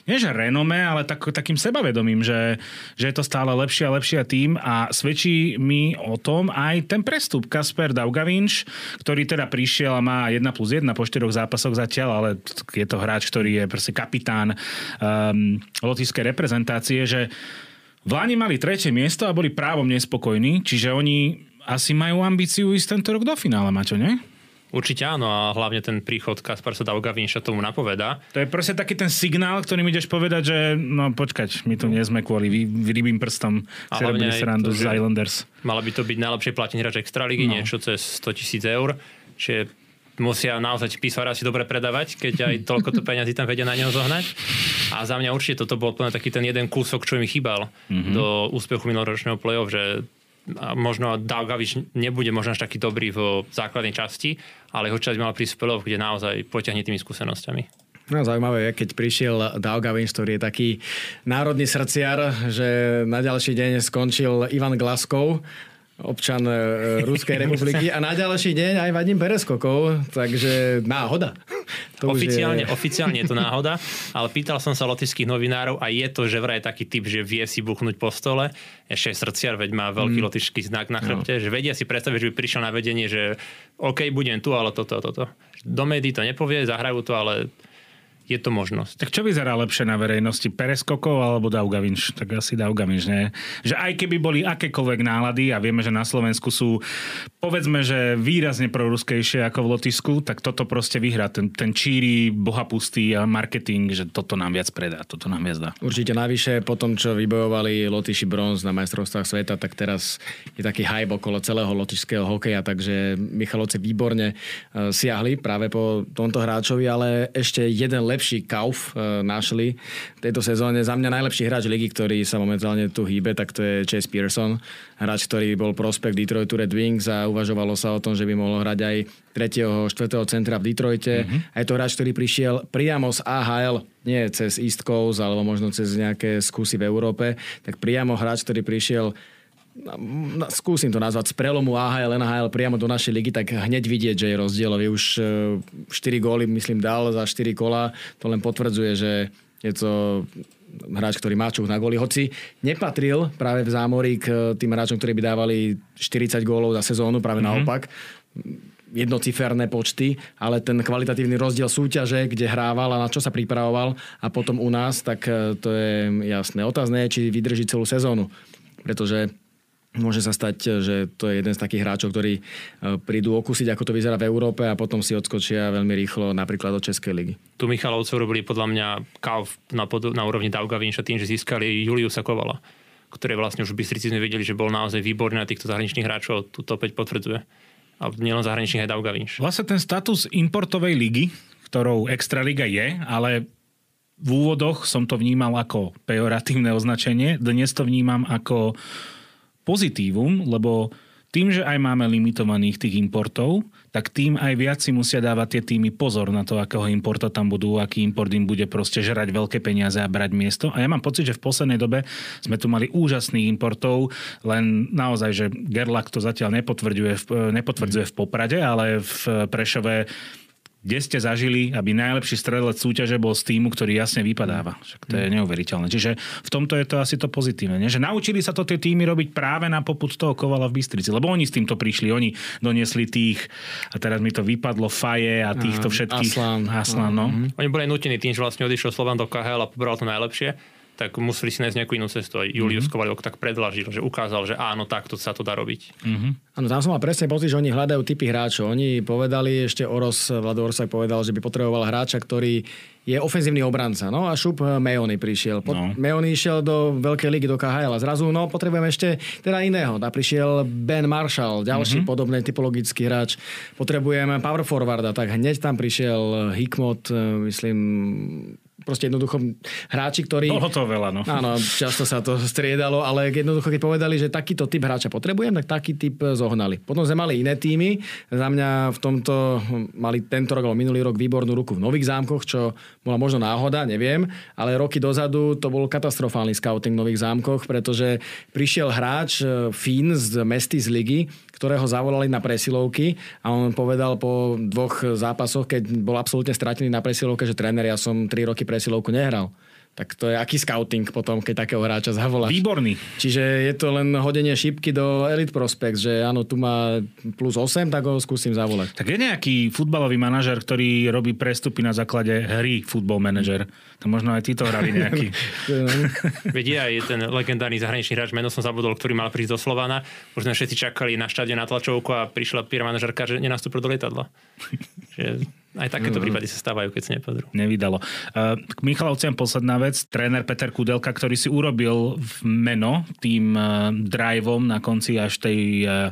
nie že renome, ale tak, takým sebavedomím, že, že je to stále lepšie a lepšie tým a svedčí mi o tom aj ten prestup Kasper Daugavinš, ktorý teda prišiel a má 1 plus 1 po 4 zápasoch zatiaľ, ale je to hráč, ktorý je proste kapitán um, lotiskej reprezentácie, že v Lani mali tretie miesto a boli právom nespokojní, čiže oni asi majú ambíciu ísť tento rok do finále, Maťo, nie? Určite áno a hlavne ten príchod Kasparsa Daugavinša tomu napoveda. To je proste taký ten signál, ktorý mi ideš povedať, že no počkať, my tu nie sme kvôli vy, rybým prstom si robili srandu z Islanders. Mala by to byť najlepšie platený hráč Extraligy, no. niečo cez 100 tisíc eur. Čiže musia naozaj písora si dobre predávať, keď aj toľko to peniazy tam vedia na neho zohnať. A za mňa určite toto bol taký ten jeden kúsok, čo mi chýbal mm-hmm. do úspechu minuloročného play-off, že možno Dalgavič nebude možno až taký dobrý v základnej časti, ale jeho časť mal prísť v kde naozaj poťahne tými skúsenosťami. No, zaujímavé je, keď prišiel Dalgavinč, ktorý je taký národný srdciar, že na ďalší deň skončil Ivan Glaskov, občan e, Ruskej republiky a na ďalší deň aj Vadim Pereskokov, takže náhoda. To oficiálne, je... oficiálne je to náhoda, ale pýtal som sa lotických novinárov a je to, že vraj taký typ, že vie si buchnúť po stole, ešte srdciar, veď má veľký mm. lotišský znak na chrbte, no. že vedia si predstaviť, že by prišiel na vedenie, že OK, budem tu, ale toto, toto. Do médií to nepovie, zahrajú to, ale je to možnosť. Tak čo vyzerá lepšie na verejnosti? Pereskokov alebo Daugavinš? Tak asi Daugavinš, nie? Že aj keby boli akékoľvek nálady a vieme, že na Slovensku sú povedzme, že výrazne proruskejšie ako v Lotisku, tak toto proste vyhrá. Ten, ten číri, bohapustý marketing, že toto nám viac predá, toto nám viac dá. Určite navyše po tom, čo vybojovali Lotyši bronz na majstrovstvách sveta, tak teraz je taký hype okolo celého lotišského hokeja, takže Michalovce výborne e, siahli práve po tomto hráčovi, ale ešte jeden lepší najlepší kauf e, našli v tejto sezóne. Za mňa najlepší hráč ligy, ktorý sa momentálne tu hýbe, tak to je Chase Pearson. Hráč, ktorý bol prospekt Detroitu Red Wings a uvažovalo sa o tom, že by mohol hrať aj 3. 4. centra v Detroite. Mm-hmm. A je to hráč, ktorý prišiel priamo z AHL, nie cez East Coast alebo možno cez nejaké skúsy v Európe, tak priamo hráč, ktorý prišiel skúsim to nazvať, z prelomu AHL, NHL priamo do našej ligy, tak hneď vidieť, že je rozdielový. Už 4 e, góly, myslím, dal za 4 kola. To len potvrdzuje, že je to hráč, ktorý má čuch na góly. Hoci nepatril práve v zámori k tým hráčom, ktorí by dávali 40 gólov za sezónu, práve mm-hmm. naopak jednociferné počty, ale ten kvalitatívny rozdiel súťaže, kde hrával a na čo sa pripravoval a potom u nás, tak e, to je jasné. Otázne je, či vydrží celú sezónu. Pretože Môže sa stať, že to je jeden z takých hráčov, ktorí e, prídu okúsiť, ako to vyzerá v Európe a potom si odskočia veľmi rýchlo napríklad do Českej ligy. Tu Michalovcov robili podľa mňa kauf na, pod, na úrovni Dauga Vinša tým, že získali Juliusa Kovala, ktoré vlastne už v Bystrici sme videli, že bol naozaj výborný na týchto zahraničných hráčov. Tu to opäť potvrdzuje. A nielen zahraničných aj Dauga Vinš. Vlastne ten status importovej ligy, ktorou Extraliga je, ale v úvodoch som to vnímal ako pejoratívne označenie, dnes to vnímam ako pozitívum, lebo tým, že aj máme limitovaných tých importov, tak tým aj viac si musia dávať tie týmy pozor na to, akého importa tam budú, aký import im bude proste žrať veľké peniaze a brať miesto. A ja mám pocit, že v poslednej dobe sme tu mali úžasných importov, len naozaj, že Gerlach to zatiaľ nepotvrdzuje, nepotvrdzuje v Poprade, ale v Prešove kde ste zažili, aby najlepší strelec súťaže bol z týmu, ktorý jasne vypadáva. Však to je mm. neuveriteľné. Čiže v tomto je to asi to pozitívne. Nie? Že naučili sa to tie týmy robiť práve na poput toho Kovala v Bystrici. Lebo oni s týmto prišli. Oni doniesli tých, a teraz mi to vypadlo, Faje a týchto všetkých. Aslan. Aslan no. Mm-hmm. Oni boli nutení tým, že vlastne odišiel Slovan do KHL a pobral to najlepšie tak museli si nájsť nejakú inú cestu. Aj Julius mm-hmm. Kovaľok tak predlažil, že ukázal, že áno, takto sa to dá robiť. Mm-hmm. Áno, tam som mal presne pocit, že oni hľadajú typy hráčov. Oni povedali, ešte Oros, Vlado Orsak povedal, že by potreboval hráča, ktorý je ofenzívny obranca. No a šup Meony prišiel. Po, no. Meony išiel do veľkej ligy, do KHL a zrazu, no potrebujeme ešte teda iného. A prišiel Ben Marshall, ďalší mm-hmm. podobný typologický hráč. Potrebujeme power forwarda, tak hneď tam prišiel Hikmot, eh, myslím, proste jednoducho hráči, ktorí... Bolo to veľa, no. Áno, často sa to striedalo, ale jednoducho keď povedali, že takýto typ hráča potrebujem, tak taký typ zohnali. Potom sme mali iné týmy. Za mňa v tomto mali tento rok alebo minulý rok výbornú ruku v Nových zámkoch, čo bola možno náhoda, neviem, ale roky dozadu to bol katastrofálny scouting v Nových zámkoch, pretože prišiel hráč eh, Fín z Mesty z ligy, ktorého zavolali na presilovky a on povedal po dvoch zápasoch, keď bol absolútne stratený na presilovke, že tréner, ja som 3 roky presilovku nehral tak to je aký scouting potom, keď takého hráča zavoláš. Výborný. Čiže je to len hodenie šipky do Elite Prospects, že áno, tu má plus 8, tak ho skúsim zavolať. Tak je nejaký futbalový manažer, ktorý robí prestupy na základe hry Football Manager. To možno aj títo hrali nejaký. Vedie aj ten legendárny zahraničný hráč, meno som zabudol, ktorý mal prísť do Slovana. Možno všetci čakali na štáde na tlačovku a prišla píra manažerka, že nenastúpil do lietadla. Aj takéto mm. prípady sa stávajú, keď sa nepadrú. Nevydalo. Uh, k Michalovciam posledná vec. Tréner Peter Kudelka, ktorý si urobil v meno tým uh, driveom na konci až tej uh,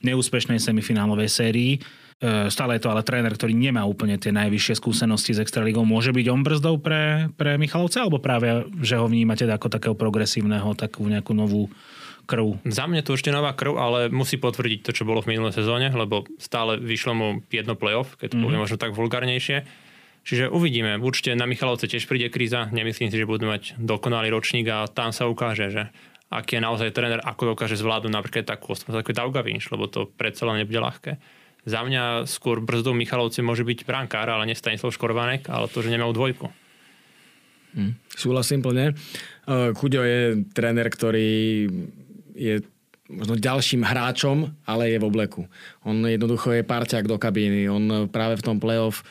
neúspešnej semifinálovej sérii. Uh, stále je to ale tréner, ktorý nemá úplne tie najvyššie skúsenosti s Extraligou. Môže byť on brzdou pre, pre Michalovce, alebo práve, že ho vnímate ako takého progresívneho, takú nejakú novú krv. Za mňa to ešte nová krv, ale musí potvrdiť to, čo bolo v minulej sezóne, lebo stále vyšlo mu jedno playoff, keď to mm-hmm. poviem možno tak vulgárnejšie. Čiže uvidíme. Určite na Michalovce tiež príde kríza. Nemyslím si, že budú mať dokonalý ročník a tam sa ukáže, že aký je naozaj tréner, ako dokáže zvládnuť napríklad takú osnovu, ako Dauga Vinš, lebo to predsa len nebude ľahké. Za mňa skôr brzdou Michalovce môže byť brankár, ale nestane Stanislav Škorvanek, ale to, že nemajú dvojku. Hmm, súhlasím plne. Chuďo je tréner, ktorý je možno ďalším hráčom, ale je v obleku. On jednoducho je parťák do kabíny. On práve v tom playoff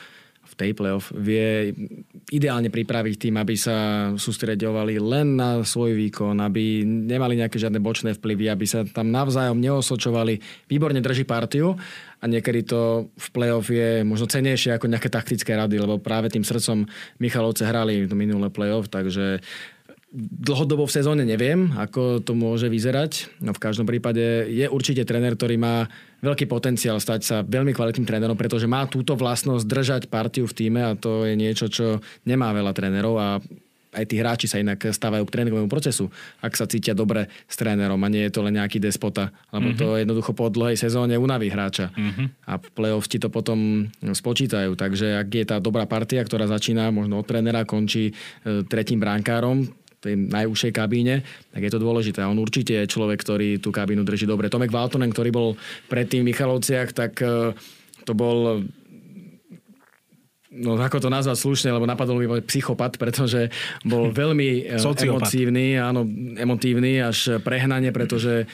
v tej playoff vie ideálne pripraviť tým, aby sa sústredovali len na svoj výkon, aby nemali nejaké žiadne bočné vplyvy, aby sa tam navzájom neosočovali. Výborne drží partiu a niekedy to v playoff je možno cenejšie ako nejaké taktické rady, lebo práve tým srdcom Michalovce hrali to minulé playoff, takže dlhodobo v sezóne neviem, ako to môže vyzerať. No v každom prípade je určite tréner, ktorý má veľký potenciál stať sa veľmi kvalitným trénerom, pretože má túto vlastnosť držať partiu v týme a to je niečo, čo nemá veľa trénerov a aj tí hráči sa inak stávajú k tréningovému procesu, ak sa cítia dobre s trénerom a nie je to len nejaký despota, lebo mm-hmm. to mhm. jednoducho po dlhej sezóne unaví hráča mm-hmm. a play-off ti to potom spočítajú. Takže ak je tá dobrá partia, ktorá začína možno od trénera, končí e, tretím bránkárom, tej najúžšej kabíne, tak je to dôležité. On určite je človek, ktorý tú kabínu drží dobre. Tomek Valtonen, ktorý bol predtým v Michalovciach, tak e, to bol no ako to nazvať slušne, lebo napadol mi psychopat, pretože bol veľmi e, emotívny, áno, emotívny až prehnanie, pretože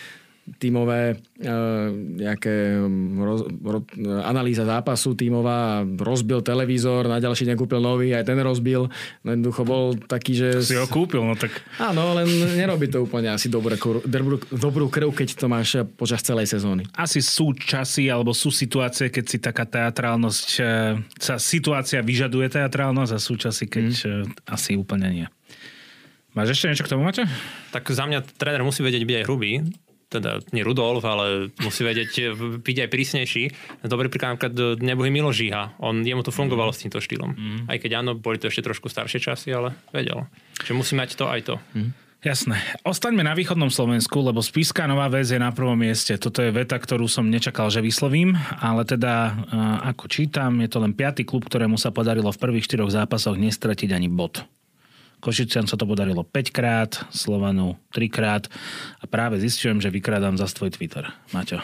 tímové uh, nejaké roz, ro, analýza zápasu tímová, rozbil televízor, na ďalší deň kúpil nový, aj ten rozbil. No jednoducho bol taký, že... Si ho kúpil, no tak... Áno, len nerobí to úplne asi dobré, dobrú, dobrú krv, keď to máš počas celej sezóny. Asi sú časy, alebo sú situácie, keď si taká teatrálnosť, e, sa situácia vyžaduje teatrálnosť a sú časy, keď mm. asi úplne nie. Máš ešte niečo k tomu, Maťo? Tak za mňa tréner musí vedieť byť aj hrubý teda nie Rudolf, ale musí vedieť byť aj prísnejší. Dobrý príklad napríklad nebohý Milo Žíha. On, jemu to fungovalo mm. s týmto štýlom. Mm. Aj keď áno, boli to ešte trošku staršie časy, ale vedel. Čiže musí mať to aj to. Mm. Jasné. Ostaňme na východnom Slovensku, lebo Spiska Nová väz je na prvom mieste. Toto je veta, ktorú som nečakal, že vyslovím, ale teda, ako čítam, je to len piatý klub, ktorému sa podarilo v prvých štyroch zápasoch nestratiť ani bod. Košician sa to podarilo 5 krát, Slovanu 3 krát a práve zistujem, že vykrádam za tvoj Twitter. Maťo.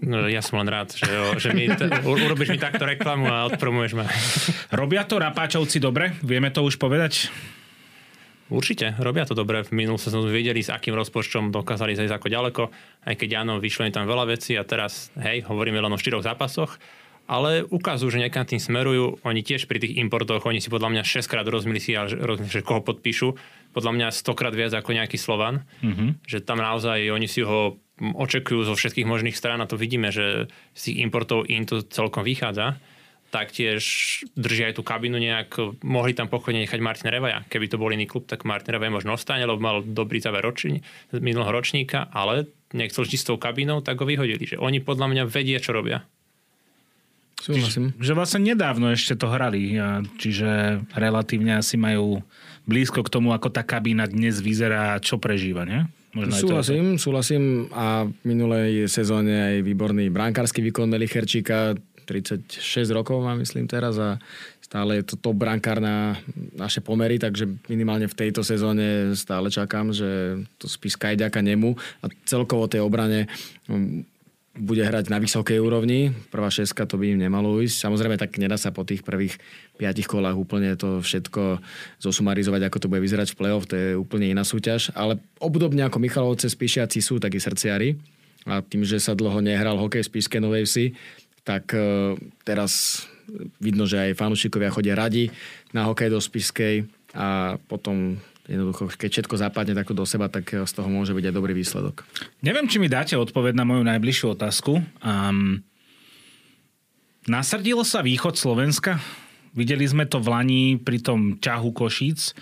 No, ja som len rád, že, jo, že mi t- urobíš mi takto reklamu a odpromuješ ma. Robia to Rapáčovci dobre? Vieme to už povedať? Určite, robia to dobre. V minulom sezónu videli, s akým rozpočtom dokázali zajsť ako ďaleko, aj keď áno, vyšlo im tam veľa vecí a teraz, hej, hovoríme len o štyroch zápasoch, ale ukazujú, že niekam tým smerujú. Oni tiež pri tých importoch, oni si podľa mňa 6 krát rozmyslí, že koho podpíšu. Podľa mňa 100 krát viac ako nejaký Slovan. Mm-hmm. Že tam naozaj oni si ho očekujú zo všetkých možných strán a to vidíme, že z tých importov im to celkom vychádza. Taktiež držia aj tú kabinu nejak, mohli tam pochodne nechať Martin Revaja. Keby to bol iný klub, tak Martin Revaja možno ostane, lebo mal dobrý záver roční, minulého ročníka, ale nechcel s tou kabinou, tak ho vyhodili. Že oni podľa mňa vedia, čo robia. Súhlasím. Že vlastne nedávno ešte to hrali, čiže relatívne asi majú blízko k tomu, ako tá kabína dnes vyzerá, čo prežíva, nie? Možno súhlasím, to... súhlasím a v minulej sezóne aj výborný brankársky výkon Melicherčíka, 36 rokov má myslím teraz a stále je to top brankár na naše pomery, takže minimálne v tejto sezóne stále čakám, že to spíska aj ďaka nemu a celkovo tej obrane bude hrať na vysokej úrovni. Prvá šeska to by im nemalo ísť. Samozrejme, tak nedá sa po tých prvých piatich kolách úplne to všetko zosumarizovať, ako to bude vyzerať v play-off. To je úplne iná súťaž. Ale obdobne ako Michalovce spíšiaci sú takí srdciari. A tým, že sa dlho nehral hokej v Spíske Novej Vsi, tak e, teraz vidno, že aj fanúšikovia chodia radi na hokej do Spiskej a potom jednoducho, keď všetko zapadne takto do seba, tak z toho môže byť aj dobrý výsledok. Neviem, či mi dáte odpoveď na moju najbližšiu otázku. Um, nasrdilo sa východ Slovenska? Videli sme to v Lani pri tom ťahu Košíc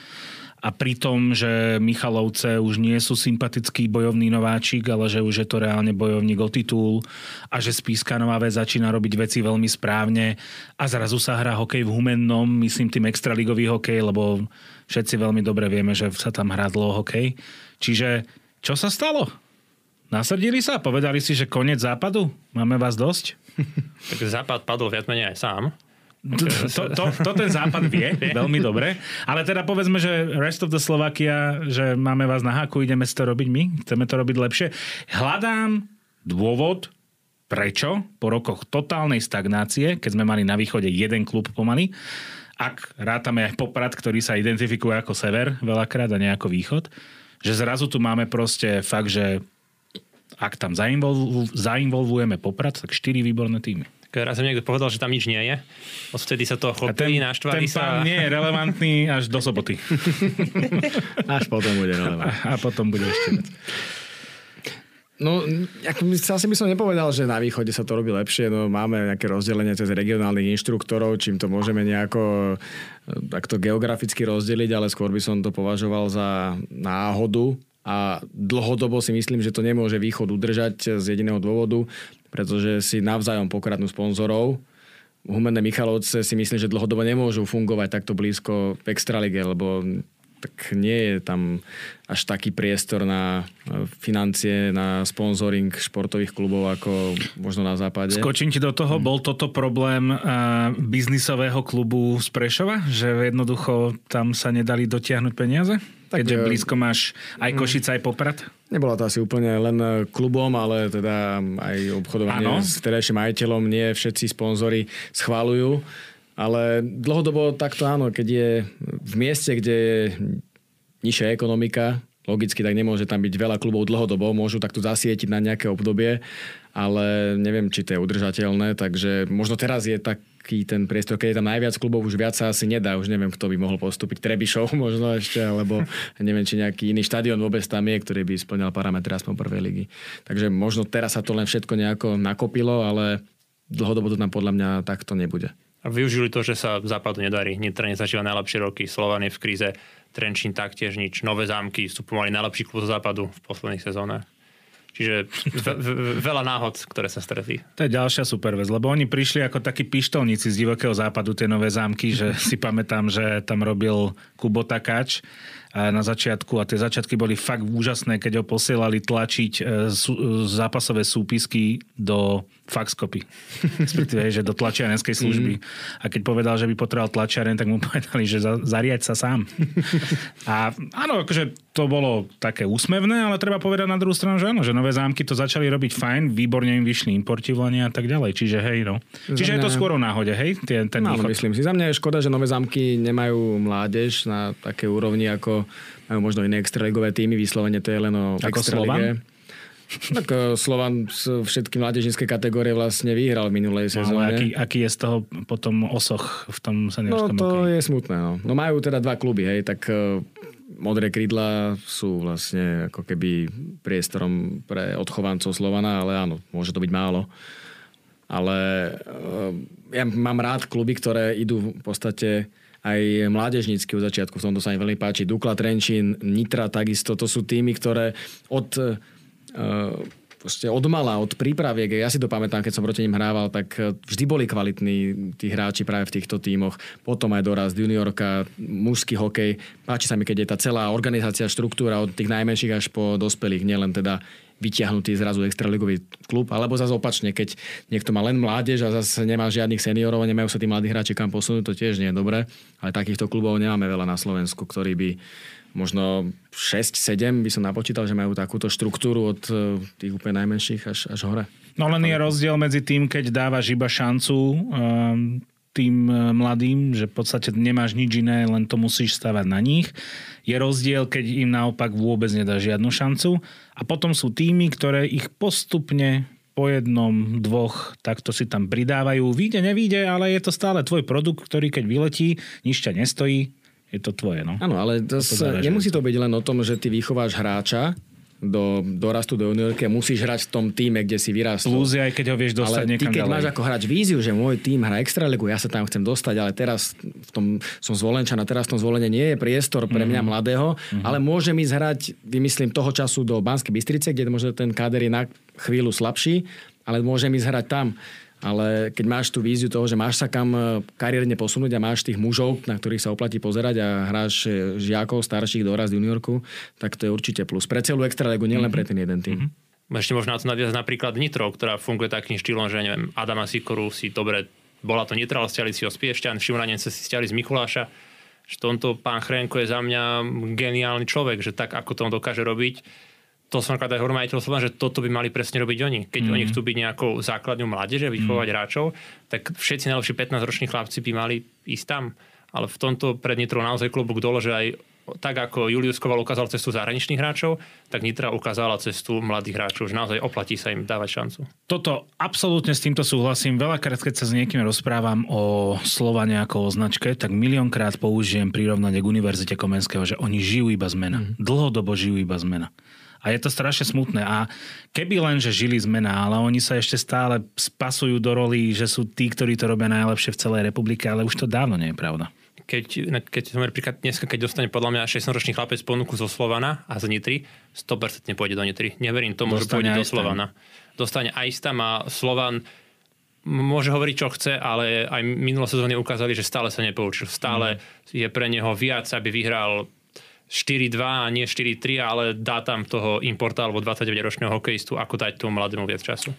a pri tom, že Michalovce už nie sú sympatický bojovný nováčik, ale že už je to reálne bojovník o titul a že Spíska Nová začína robiť veci veľmi správne a zrazu sa hrá hokej v Humennom, myslím tým extraligový hokej, lebo všetci veľmi dobre vieme, že sa tam hrá dlho hokej. Čiže čo sa stalo? Nasrdili sa? Povedali si, že koniec západu? Máme vás dosť? tak západ padol viac menej aj sám. To, to, to ten západ vie veľmi dobre. Ale teda povedzme, že rest of the Slovakia, že máme vás na háku, ideme si to robiť my, chceme to robiť lepšie. Hľadám dôvod, prečo po rokoch totálnej stagnácie, keď sme mali na východe jeden klub pomaly, ak rátame aj Poprad, ktorý sa identifikuje ako sever veľakrát a nie ako východ, že zrazu tu máme proste fakt, že ak tam zainvolvu, zainvolvujeme Poprad, tak štyri výborné týmy. Raz mi niekto povedal, že tam nič nie je. Odvtedy sa to chopili, naštvali ten sa. nie je relevantný až do soboty. až potom bude relevantný. A, a potom bude ešte. No, ako, asi by som nepovedal, že na východe sa to robí lepšie. No, máme nejaké rozdelenie cez regionálnych inštruktorov, čím to môžeme nejako e, takto geograficky rozdeliť, ale skôr by som to považoval za náhodu a dlhodobo si myslím, že to nemôže východ udržať z jediného dôvodu, pretože si navzájom pokradnú sponzorov. Humenné Michalovce si myslím, že dlhodobo nemôžu fungovať takto blízko v Extralige, lebo tak nie je tam až taký priestor na financie, na sponsoring športových klubov ako možno na západe. Skočím ti do toho, hmm. bol toto problém uh, biznisového klubu z Prešova? Že jednoducho tam sa nedali dotiahnuť peniaze? Tak, Keďže e, blízko máš aj hmm. Košice, aj Poprad? Nebolo to asi úplne len klubom, ale teda aj obchodovanie ano. s vtedajším majiteľom. Nie všetci sponzory schválujú ale dlhodobo takto áno, keď je v mieste, kde je nižšia ekonomika, logicky tak nemôže tam byť veľa klubov dlhodobo, môžu takto zasietiť na nejaké obdobie, ale neviem, či to je udržateľné, takže možno teraz je taký ten priestor, keď je tam najviac klubov, už viac sa asi nedá, už neviem, kto by mohol postúpiť, Trebišov možno ešte, alebo neviem, či nejaký iný štadión vôbec tam je, ktorý by splňal parametre aspoň prvej ligy. Takže možno teraz sa to len všetko nejako nakopilo, ale dlhodobo to tam podľa mňa takto nebude využili to, že sa západu nedarí. Nitra nezažíva najlepšie roky, Slovan je v kríze, Trenčín taktiež nič. Nové zámky sú pomaly najlepší klub zo západu v posledných sezónach. Čiže ve- ve- veľa náhod, ktoré sa stretli. To je ďalšia super vec, lebo oni prišli ako takí pištolníci z divokého západu, tie nové zámky, že si pamätám, že tam robil Kubo Takáč na začiatku a tie začiatky boli fakt úžasné, keď ho posielali tlačiť e, zápasové súpisky do faxkopy. Respektíve, že do tlačiarenskej služby. Mm. A keď povedal, že by potreboval tlačiaren, tak mu povedali, že za, zariať sa sám. a áno, akože to bolo také úsmevné, ale treba povedať na druhú stranu, že áno, že nové zámky to začali robiť fajn, výborne im vyšli importivania a tak ďalej. Čiže hej, no. Čiže mňa... je to skôr o náhode, hej? Ten, ten no, myslím si. Za mňa je škoda, že nové zámky nemajú mládež na také úrovni, ako majú možno iné extraligové týmy. Vyslovene to je len o ako Slovan? Tak e, Slovan všetky mládežnícke kategórie vlastne vyhral v minulej no, sezóne. Ale aký, aký je z toho potom osoch v tom seniorskom No to okay. je smutné. No. no majú teda dva kluby, hej, tak uh, modré krídla sú vlastne ako keby priestorom pre odchovancov Slovana, ale áno, môže to byť málo. Ale uh, ja mám rád kluby, ktoré idú v podstate aj mládežnícky od začiatku, v tomto sa mi veľmi páči. Dukla Trenčín, Nitra takisto, to sú týmy, ktoré od uh, proste od mala, od prípraviek, ja si to pamätám, keď som proti ním hrával, tak e, vždy boli kvalitní tí hráči práve v týchto tímoch. Potom aj dorast juniorka, mužský hokej. Páči sa mi, keď je tá celá organizácia, štruktúra od tých najmenších až po dospelých, nielen teda vyťahnutý zrazu extraligový klub, alebo zase opačne, keď niekto má len mládež a zase nemá žiadnych seniorov, nemajú sa tí mladí hráči kam posunúť, to tiež nie je dobré. Ale takýchto klubov nemáme veľa na Slovensku, ktorí by možno 6-7 by som napočítal, že majú takúto štruktúru od e, tých úplne najmenších až, až hore. No len je rozdiel medzi tým, keď dávaš iba šancu um, tým e, mladým, že v podstate nemáš nič iné, len to musíš stavať na nich. Je rozdiel, keď im naopak vôbec nedá žiadnu šancu. A potom sú týmy, ktoré ich postupne po jednom, dvoch, takto si tam pridávajú. Výjde, nevíde, ale je to stále tvoj produkt, ktorý keď vyletí, nič ťa nestojí, je to tvoje. No. Áno, ale to, to nemusí to byť len o tom, že ty vychováš hráča, do dorastu do juniorky a musíš hrať v tom týme, kde si vyrastol. Plus aj keď ho vieš dostať ale niekam ty keď ďalej. máš ako hráč víziu, že môj tým hrá extraligu, ja sa tam chcem dostať, ale teraz v tom som zvolenčan a teraz v tom zvolenie nie je priestor pre mňa mm-hmm. mladého, mm-hmm. ale môžem ísť hrať, vymyslím, toho času do Banskej Bystrice, kde možno ten káder je na chvíľu slabší, ale môžem ísť hrať tam ale keď máš tú víziu toho, že máš sa kam e, kariérne posunúť a máš tých mužov, na ktorých sa oplatí pozerať a hráš e, žiakov starších doraz juniorku, tak to je určite plus. Pre celú extralegu, nielen pre ten jeden tým. Mm-hmm. Ešte možno na to nadviazať napríklad Nitro, ktorá funguje takým štýlom, že neviem, Adama Sikoru si dobre, bola to Nitro, ale stiali si ho z Piešťan, Šimranence si stiali z Mikuláša. Že tomto pán Chrenko je za mňa geniálny človek, že tak, ako to on dokáže robiť, to som napríklad aj hovoril majiteľ Slovan, že toto by mali presne robiť oni. Keď mm. oni chcú byť nejakou základňou mládeže, vychovať mm. hráčov, tak všetci najlepší 15-roční chlapci by mali ísť tam. Ale v tomto pred Nitrou naozaj klubok dole, že aj tak ako Julius Koval ukázal cestu zahraničných hráčov, tak Nitra ukázala cestu mladých hráčov, že naozaj oplatí sa im dávať šancu. Toto absolútne s týmto súhlasím. Veľakrát, keď sa s niekým rozprávam o slova nejakou značke, tak miliónkrát použijem prirovnanie k Univerzite Komenského, že oni žijú iba zmena. Mm. Dlhodobo žijú iba zmena. A je to strašne smutné. A keby len, že žili zmena, ale oni sa ešte stále spasujú do roli, že sú tí, ktorí to robia najlepšie v celej republike, ale už to dávno nie je pravda. Keď, keď napríklad dnes, keď dostane podľa mňa 16-ročný chlapec ponuku zo Slovana a z Nitry, 100% pôjde do Nitry. Neverím tomu, dostane že pôjde do Slovana. Dostane aj tam a Slovan môže hovoriť, čo chce, ale aj minulé sezóny ukázali, že stále sa nepoučil. Stále mm. je pre neho viac, aby vyhral 4-2 a nie 4-3, ale dá tam toho importa alebo 29-ročného hokejistu, ako dať tomu mladému viac času.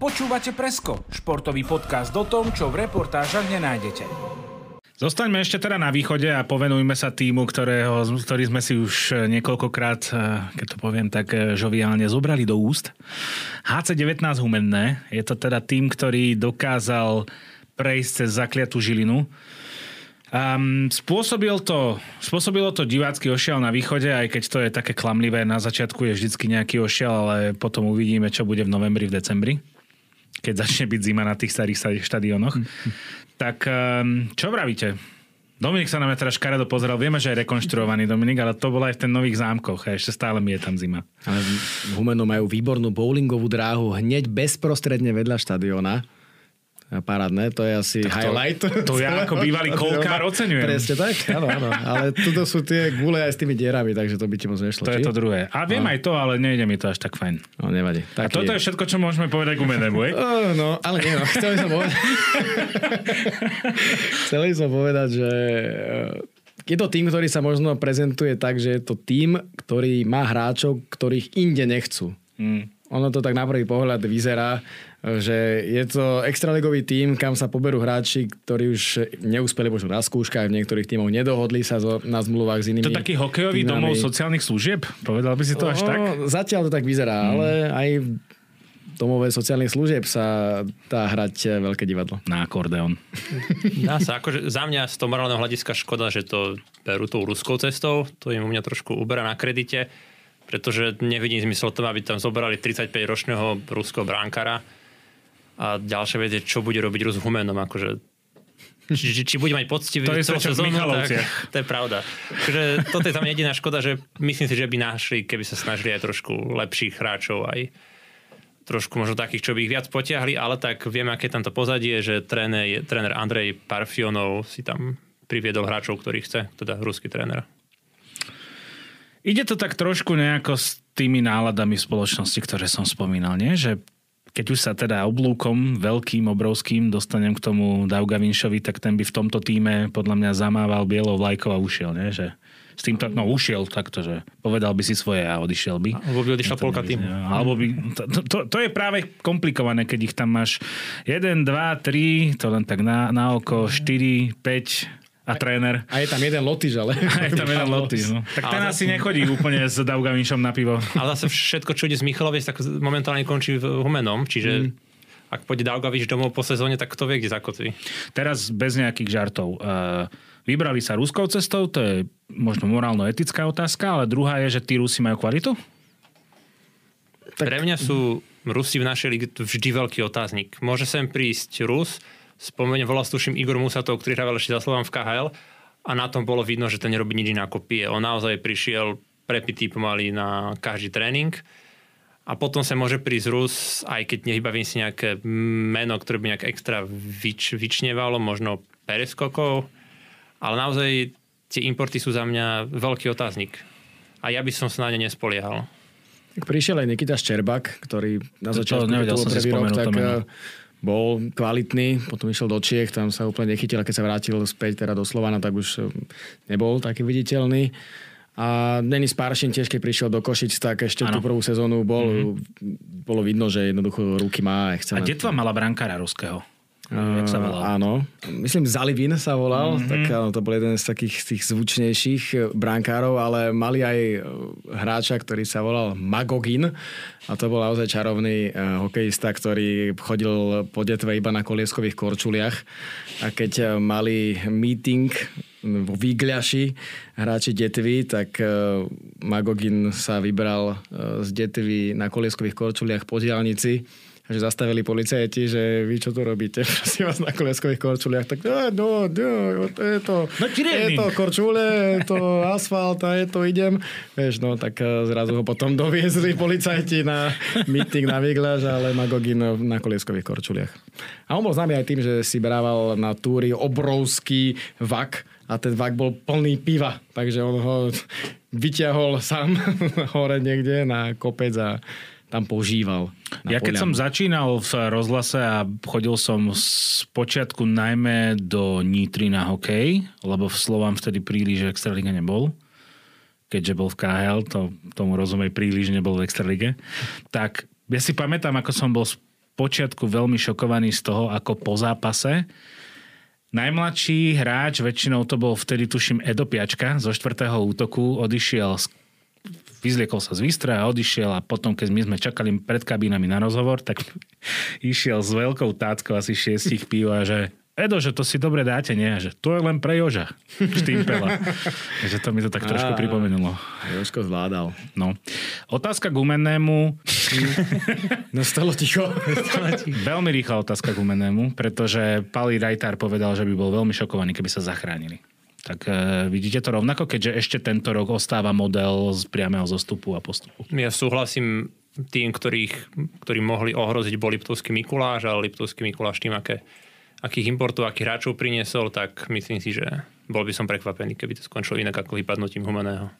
Počúvate Presko, športový podcast o tom, čo v reportážach nenájdete. Zostaňme ešte teda na východe a povenujme sa týmu, ktorého, ktorý sme si už niekoľkokrát, eh, keď to poviem tak eh, žoviálne, zobrali do úst. HC19 Humenné je to teda tým, ktorý dokázal prejsť cez zakliatú žilinu. Um, spôsobil to, spôsobilo to divácky ošial na východe, aj keď to je také klamlivé, na začiatku je vždycky nejaký ošial, ale potom uvidíme, čo bude v novembri, v decembri, keď začne byť zima na tých starých štadionoch. tak um, čo vravíte? Dominik sa na mňa teraz škaredo pozeral. Vieme, že je rekonštruovaný Dominik, ale to bolo aj v ten nových zámkoch a ešte stále mi je tam zima. Ale v Humenu majú výbornú bowlingovú dráhu hneď bezprostredne vedľa štadiona parádne, to je asi tak to, highlight. To ja ako bývalý kolkár oceňujem. Presne tak, áno, áno. Ale tuto sú tie gule aj s tými dierami, takže to by ti moc nešlo. To či? je to druhé. A viem no. aj to, ale nejde mi to až tak fajn. No nevadí. Tak A toto je. všetko, čo môžeme povedať k umenemu, uh, No, ale nie, no. Chcel som povedať... Chceli som povedať, že eh, je to tým, ktorý sa možno prezentuje tak, že je to tým, ktorý má hráčov, ktorých inde nechcú. Hmm. Ono to tak na prvý pohľad vyzerá, že je to extraligový tím, kam sa poberú hráči, ktorí už neúspeli možno na skúškach, v niektorých tímoch nedohodli sa na zmluvách s inými. To taký hokejový týmami. domov sociálnych služieb? Povedal by si to až tak? Zatiaľ to tak vyzerá, hmm. ale aj domové sociálnych služieb sa dá hrať veľké divadlo. Na akordeon. Dá sa, akože za mňa z toho morálneho hľadiska škoda, že to berú tou ruskou cestou, to im u mňa trošku uberá na kredite, pretože nevidím zmysel tomu, aby tam zobrali 35-ročného ruského bránkara, a ďalšia vec je, čo bude robiť Rus Humenom, akože či, či, či bude mať poctivý to celú sezónu, tak to je pravda. Takže toto je tam jediná škoda, že myslím si, že by našli, keby sa snažili aj trošku lepších hráčov, aj trošku možno takých, čo by ich viac potiahli, ale tak vieme, aké tam to pozadie, že tréner, tréner Andrej Parfionov si tam priviedol hráčov, ktorých chce, teda ruský tréner. Ide to tak trošku nejako s tými náladami v spoločnosti, ktoré som spomínal, nie? Že keď už sa teda oblúkom veľkým, obrovským dostanem k tomu Daugavinšovi, tak ten by v tomto týme podľa mňa zamával bielou vlajkou a ušiel, nie? Že s týmto, no ušiel takto, že povedal by si svoje a odišiel by. Alebo by odišla polka týmu. Alebo by, to, to, to, je práve komplikované, keď ich tam máš 1, 2, 3, to len tak na, na oko, 4, 5, a tréner. A je tam jeden lotyž, ale... A je tam jeden lotyž, no. Tak ten ale asi nechodí úplne s Daugavinšom na pivo. Ale zase všetko, čo ide z Michaloviec, tak momentálne končí v Humenom, čiže mm. ak pôjde Daugavič domov po sezóne, tak kto vie, kde zakotví. Teraz bez nejakých žartov. Vybrali sa ruskou cestou, to je možno morálno-etická otázka, ale druhá je, že tí Rusi majú kvalitu? Tak... Pre mňa sú Rusi v našej lige vždy veľký otáznik. Môže sem prísť Rus, Spomeniem, volal tuším Igor Musatov, ktorý hral ešte za Slovan v KHL a na tom bolo vidno, že ten nerobí nič iné ako pije. On naozaj prišiel prepitý pomaly na každý tréning a potom sa môže prísť Rus, aj keď nevybavím si nejaké meno, ktoré by nejak extra vyč, vyčnevalo, možno Pereskokov, ale naozaj tie importy sú za mňa veľký otáznik. A ja by som sa na ne nespoliehal. Tak prišiel aj Nikita Ščerbak, ktorý na začiatku, to, to, to prvý rok, tak bol kvalitný, potom išiel do Čiech, tam sa úplne nechytil a keď sa vrátil späť teda do Slovana, tak už eh, nebol taký viditeľný. A Denis Paršin tiež, keď prišiel do Košic, tak ešte ano. tú prvú sezónu bol, mm-hmm. bolo vidno, že jednoducho ruky má. A, a detva mala brankára ruského. Uh, sa volal? Áno. Myslím, Zalivin sa volal. Mm-hmm. Tak áno, to bol jeden z takých tých zvučnejších eh, brankárov, ale mali aj eh, hráča, ktorý sa volal Magogin. A to bol naozaj čarovný uh, hokejista, ktorý chodil po detve iba na kolieskových korčuliach. A keď mali meeting vo Výgľaši hráči detvy, tak Magogin sa vybral z detvy na kolieskových korčuliach po diálnici že zastavili policajti, že vy čo tu robíte, prosím vás, na koleskových korčuliach, tak no, no, to je to, No, je to korčule, je to asfalt a je to idem. Vieš, no, tak eh, zrazu ho potom doviezli policajti na meeting na Vigláž, ale na Gogin na kolieskových korčuliach. A on bol známy aj tým, že si brával na túry obrovský vak a ten vak bol plný piva, takže on ho vyťahol sám hore niekde na kopec a tam požíval. Ja keď som začínal v rozhlase a chodil som z počiatku najmä do Nitry na hokej, lebo v Slovám vtedy príliš Extraliga nebol, keďže bol v KHL, to, tomu rozumej príliš nebol v Extralige, tak ja si pamätám, ako som bol z počiatku veľmi šokovaný z toho, ako po zápase Najmladší hráč, väčšinou to bol vtedy tuším Edo Piačka zo štvrtého útoku, odišiel z vyzliekol sa z výstroja a odišiel a potom, keď my sme čakali pred kabínami na rozhovor, tak išiel s veľkou táckou asi šiestich pív a že Edo, že to si dobre dáte, nie? Že to je len pre Joža. Štýmpela. že to mi to tak trošku pripomenulo. Jožko zvládal. No. Otázka k umennému. Nastalo ticho. Veľmi rýchla otázka k umennému, pretože Pali Rajtár povedal, že by bol veľmi šokovaný, keby sa zachránili. Tak e, vidíte to rovnako, keďže ešte tento rok ostáva model z priamého zostupu a postupu. Ja súhlasím tým, ktorých, ktorí mohli ohroziť, bol Liptovský Mikuláš, ale Liptovský Mikuláš tým, aké, akých importov, akých hráčov priniesol, tak myslím si, že bol by som prekvapený, keby to skončilo inak ako vypadnutím Humaného.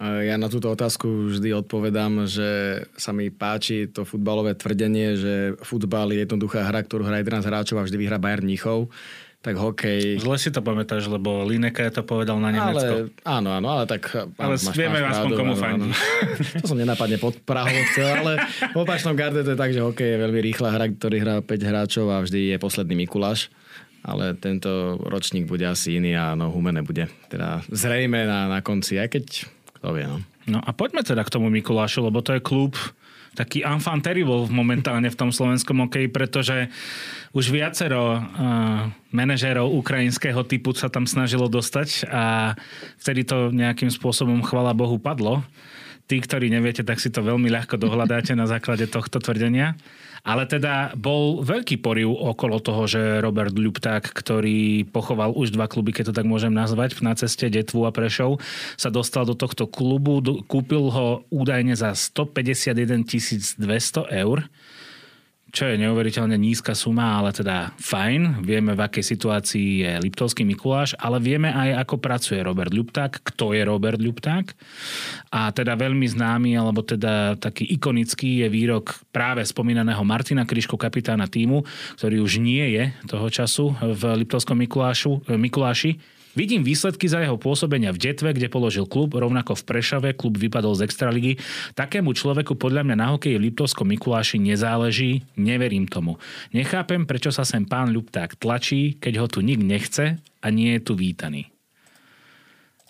Ja na túto otázku vždy odpovedám, že sa mi páči to futbalové tvrdenie, že futbal je jednoduchá hra, ktorú hrá 11 hráčov a vždy vyhrá Bayern Mníchov tak hokej... Zle si to pamätáš, lebo Lineka to povedal na Nemecko. Ale, áno, áno, ale tak... Ale máš, vieme máš aspoň komu fandí. To som nenapadne pod Prahou chcel, ale v opačnom garde to je tak, že hokej je veľmi rýchla hra, ktorý hrá 5 hráčov a vždy je posledný Mikuláš. Ale tento ročník bude asi iný a no, Humene bude teda zrejme na, na konci, aj keď kto vie, no. No a poďme teda k tomu Mikulášu, lebo to je klub, taký enfant terrible momentálne v tom slovenskom hokeji, pretože už viacero uh, manažérov ukrajinského typu sa tam snažilo dostať a vtedy to nejakým spôsobom, chvala Bohu, padlo. Tí, ktorí neviete, tak si to veľmi ľahko dohľadáte na základe tohto tvrdenia. Ale teda bol veľký poriv okolo toho, že Robert Ľupták, ktorý pochoval už dva kluby, keď to tak môžem nazvať, na ceste Detvu a Prešov, sa dostal do tohto klubu, kúpil ho údajne za 151 200 eur čo je neuveriteľne nízka suma, ale teda fajn. Vieme, v akej situácii je Liptovský Mikuláš, ale vieme aj, ako pracuje Robert Ľupták, kto je Robert Ľupták. A teda veľmi známy, alebo teda taký ikonický je výrok práve spomínaného Martina Kryško, kapitána týmu, ktorý už nie je toho času v Liptovskom Mikuláši Vidím výsledky za jeho pôsobenia v Detve, kde položil klub, rovnako v Prešave klub vypadol z Extraligy. Takému človeku podľa mňa na hokeji v Liptovskom Mikuláši nezáleží, neverím tomu. Nechápem, prečo sa sem pán Ľupták tlačí, keď ho tu nik nechce a nie je tu vítaný.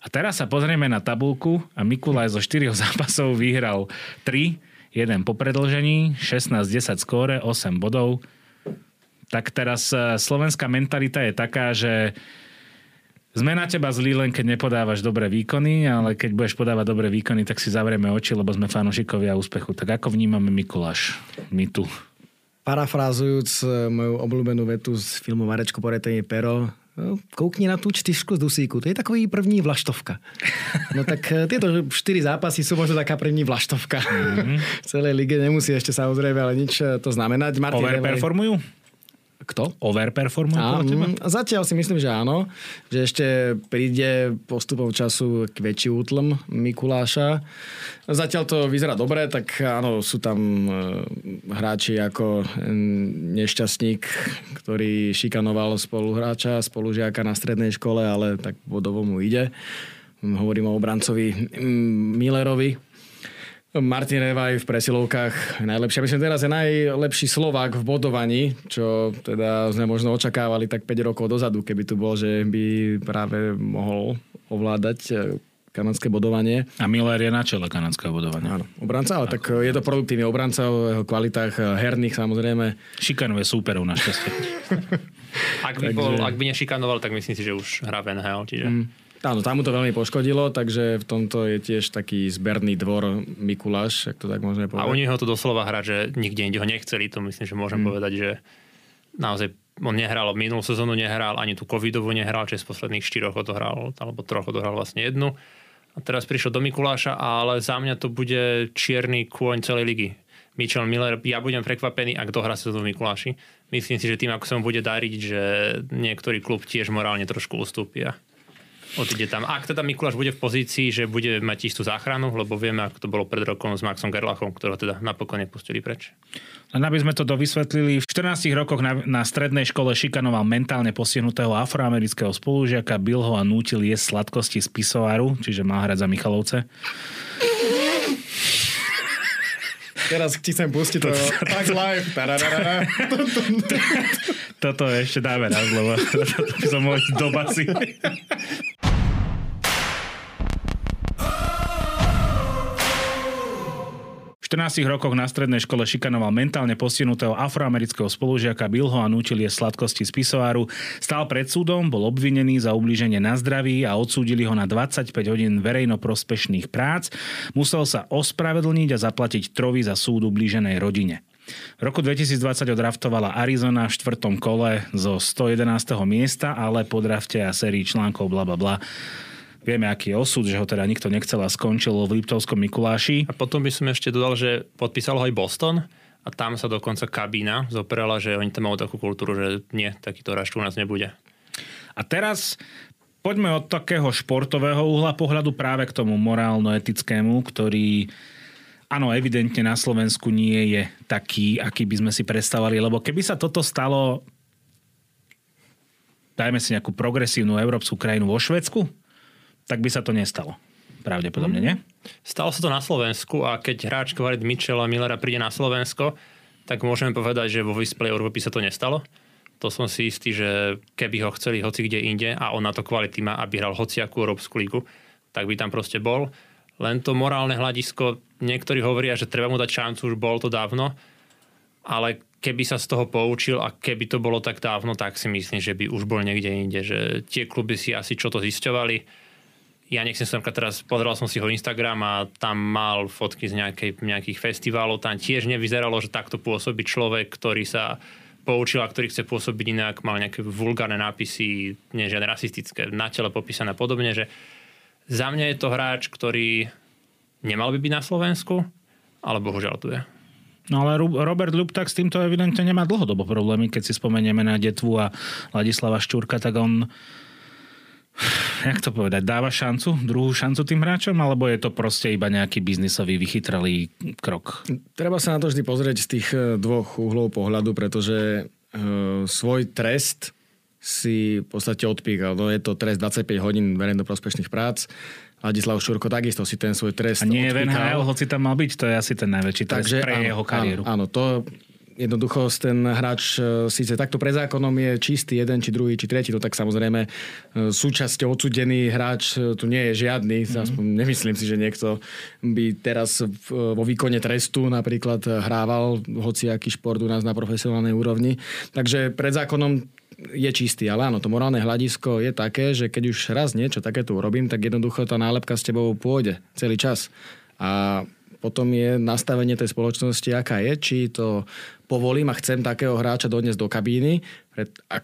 A teraz sa pozrieme na tabulku a Mikulaj zo 4 zápasov vyhral 3, jeden po predlžení, 16-10 skóre, 8 bodov. Tak teraz eh, slovenská mentalita je taká, že sme na teba zlí len keď nepodávaš dobré výkony, ale keď budeš podávať dobré výkony, tak si zavrieme oči, lebo sme fanúšikovia úspechu. Tak ako vnímame Mikuláš? My tu. Parafrázujúc e, moju obľúbenú vetu z filmu Marečko poretenie pero, no, koukni na tú čtyřku z dusíku. To je takový první vlaštovka. No tak e, tieto štyri zápasy sú možno taká první vlaštovka. Mm-hmm. v celej lige nemusí ešte samozrejme, ale nič e, to znamenať. Martin Overperformujú? Kto? Overperformuje podľa teba? Zatiaľ si myslím, že áno. Že ešte príde postupom času k väčší útlm Mikuláša. Zatiaľ to vyzerá dobre, tak áno, sú tam e, hráči ako nešťastník, ktorý šikanoval spoluhráča, spolužiaka na strednej škole, ale tak vodovo mu ide. Hovorím o obrancovi Millerovi, Martin Revaj v presilovkách najlepšia. Myslím, teraz je najlepší Slovák v bodovaní, čo teda sme možno očakávali tak 5 rokov dozadu, keby tu bol, že by práve mohol ovládať e, kanadské bodovanie. A Miller je na čele kanadského bodovania. Áno, obranca, ale tak je to produktívny obranca o jeho kvalitách e, herných samozrejme. Šikanuje súperov našťastie. ak, by bol, ak by nešikanoval, tak myslím si, že už hrá v NHL. Čiže... Mm. Áno, tam mu to veľmi poškodilo, takže v tomto je tiež taký zberný dvor Mikuláš, ak to tak môžeme povedať. A u neho to doslova hrať, že nikde inde ho nechceli, to myslím, že môžem hmm. povedať, že naozaj on nehral, minulú sezónu nehral, ani tú covidovú nehral, čiže z posledných štyroch odohral, alebo troch odohral vlastne jednu. A teraz prišiel do Mikuláša, ale za mňa to bude čierny kôň celej ligy. Mitchell Miller, ja budem prekvapený, ak dohrá sezónu v Mikuláši. Myslím si, že tým, ako sa mu bude dariť, že niektorý klub tiež morálne trošku ustúpia odíde tam. Ak teda Mikuláš bude v pozícii, že bude mať istú záchranu, lebo vieme, ako to bolo pred rokom s Maxom Gerlachom, ktorého teda napokon nepustili preč. Len aby sme to dovysvetlili, v 14 rokoch na, na strednej škole šikanoval mentálne postihnutého afroamerického spolužiaka, bil ho a nútil jesť sladkosti z pisoáru, čiže má hrať za Michalovce. Teraz ti chcem pustiť to tak live. Toto ešte dáme raz, lebo toto som mohol do basy. 14 rokoch na strednej škole šikanoval mentálne postihnutého afroamerického spolužiaka Bilho a nútil je sladkosti z pisoáru. Stál pred súdom, bol obvinený za ublíženie na zdraví a odsúdili ho na 25 hodín verejnoprospešných prác. Musel sa ospravedlniť a zaplatiť trovy za súd ublíženej rodine. V roku 2020 odraftovala Arizona v štvrtom kole zo 111. miesta, ale po drafte a sérii článkov bla bla bla Vieme, aký je osud, že ho teda nikto nechcel a skončil v Liptovskom Mikuláši. A potom by som ešte dodal, že podpísal ho aj Boston a tam sa dokonca kabína zoperala, že oni tam majú takú kultúru, že nie, takýto rašť u nás nebude. A teraz poďme od takého športového uhla pohľadu práve k tomu morálno-etickému, ktorý áno, evidentne na Slovensku nie je taký, aký by sme si predstavovali, lebo keby sa toto stalo dajme si nejakú progresívnu európsku krajinu vo Švedsku, tak by sa to nestalo. Pravdepodobne, nie? Stalo sa to na Slovensku a keď hráč kvalit Mitchella Millera príde na Slovensko, tak môžeme povedať, že vo vyspelej Európy sa to nestalo. To som si istý, že keby ho chceli hoci kde inde a on na to kvality má, aby hral hociakú Európsku lígu, tak by tam proste bol. Len to morálne hľadisko, niektorí hovoria, že treba mu dať šancu, už bol to dávno, ale keby sa z toho poučil a keby to bolo tak dávno, tak si myslím, že by už bol niekde inde, že tie kluby si asi čo to zisťovali, ja nechcem sa teraz, pozeral som si ho Instagram a tam mal fotky z nejakej, nejakých festivalov, tam tiež nevyzeralo, že takto pôsobí človek, ktorý sa poučil a ktorý chce pôsobiť inak, mal nejaké vulgárne nápisy, nie žiadne rasistické, na tele popísané podobne, že za mňa je to hráč, ktorý nemal by byť na Slovensku, ale bohužiaľ tu je. No ale Robert Luptak s týmto evidentne nemá dlhodobo problémy. Keď si spomenieme na Detvu a Ladislava Šťurka, tak on jak to povedať, dáva šancu, druhú šancu tým hráčom, alebo je to proste iba nejaký biznisový vychytralý krok? Treba sa na to vždy pozrieť z tých e, dvoch uhlov pohľadu, pretože e, svoj trest si v podstate odpíkal. No je to trest 25 hodín verejno prospešných prác. Ladislav Šurko takisto si ten svoj trest A nie je hoci tam mal byť, to je asi ten najväčší trest Takže, pre áno, jeho kariéru. Áno, áno, to jednoducho ten hráč e, síce takto pre zákonom je čistý jeden, či druhý, či tretí, to tak samozrejme e, súčasťou odsudený hráč e, tu nie je žiadny. Mm-hmm. Aspoň nemyslím si, že niekto by teraz vo výkone trestu napríklad hrával hociaký šport u nás na profesionálnej úrovni. Takže pred zákonom je čistý, ale áno, to morálne hľadisko je také, že keď už raz niečo takéto urobím, tak jednoducho tá nálepka s tebou pôjde celý čas. A potom je nastavenie tej spoločnosti, aká je, či to povolím a chcem takého hráča doniesť do kabíny,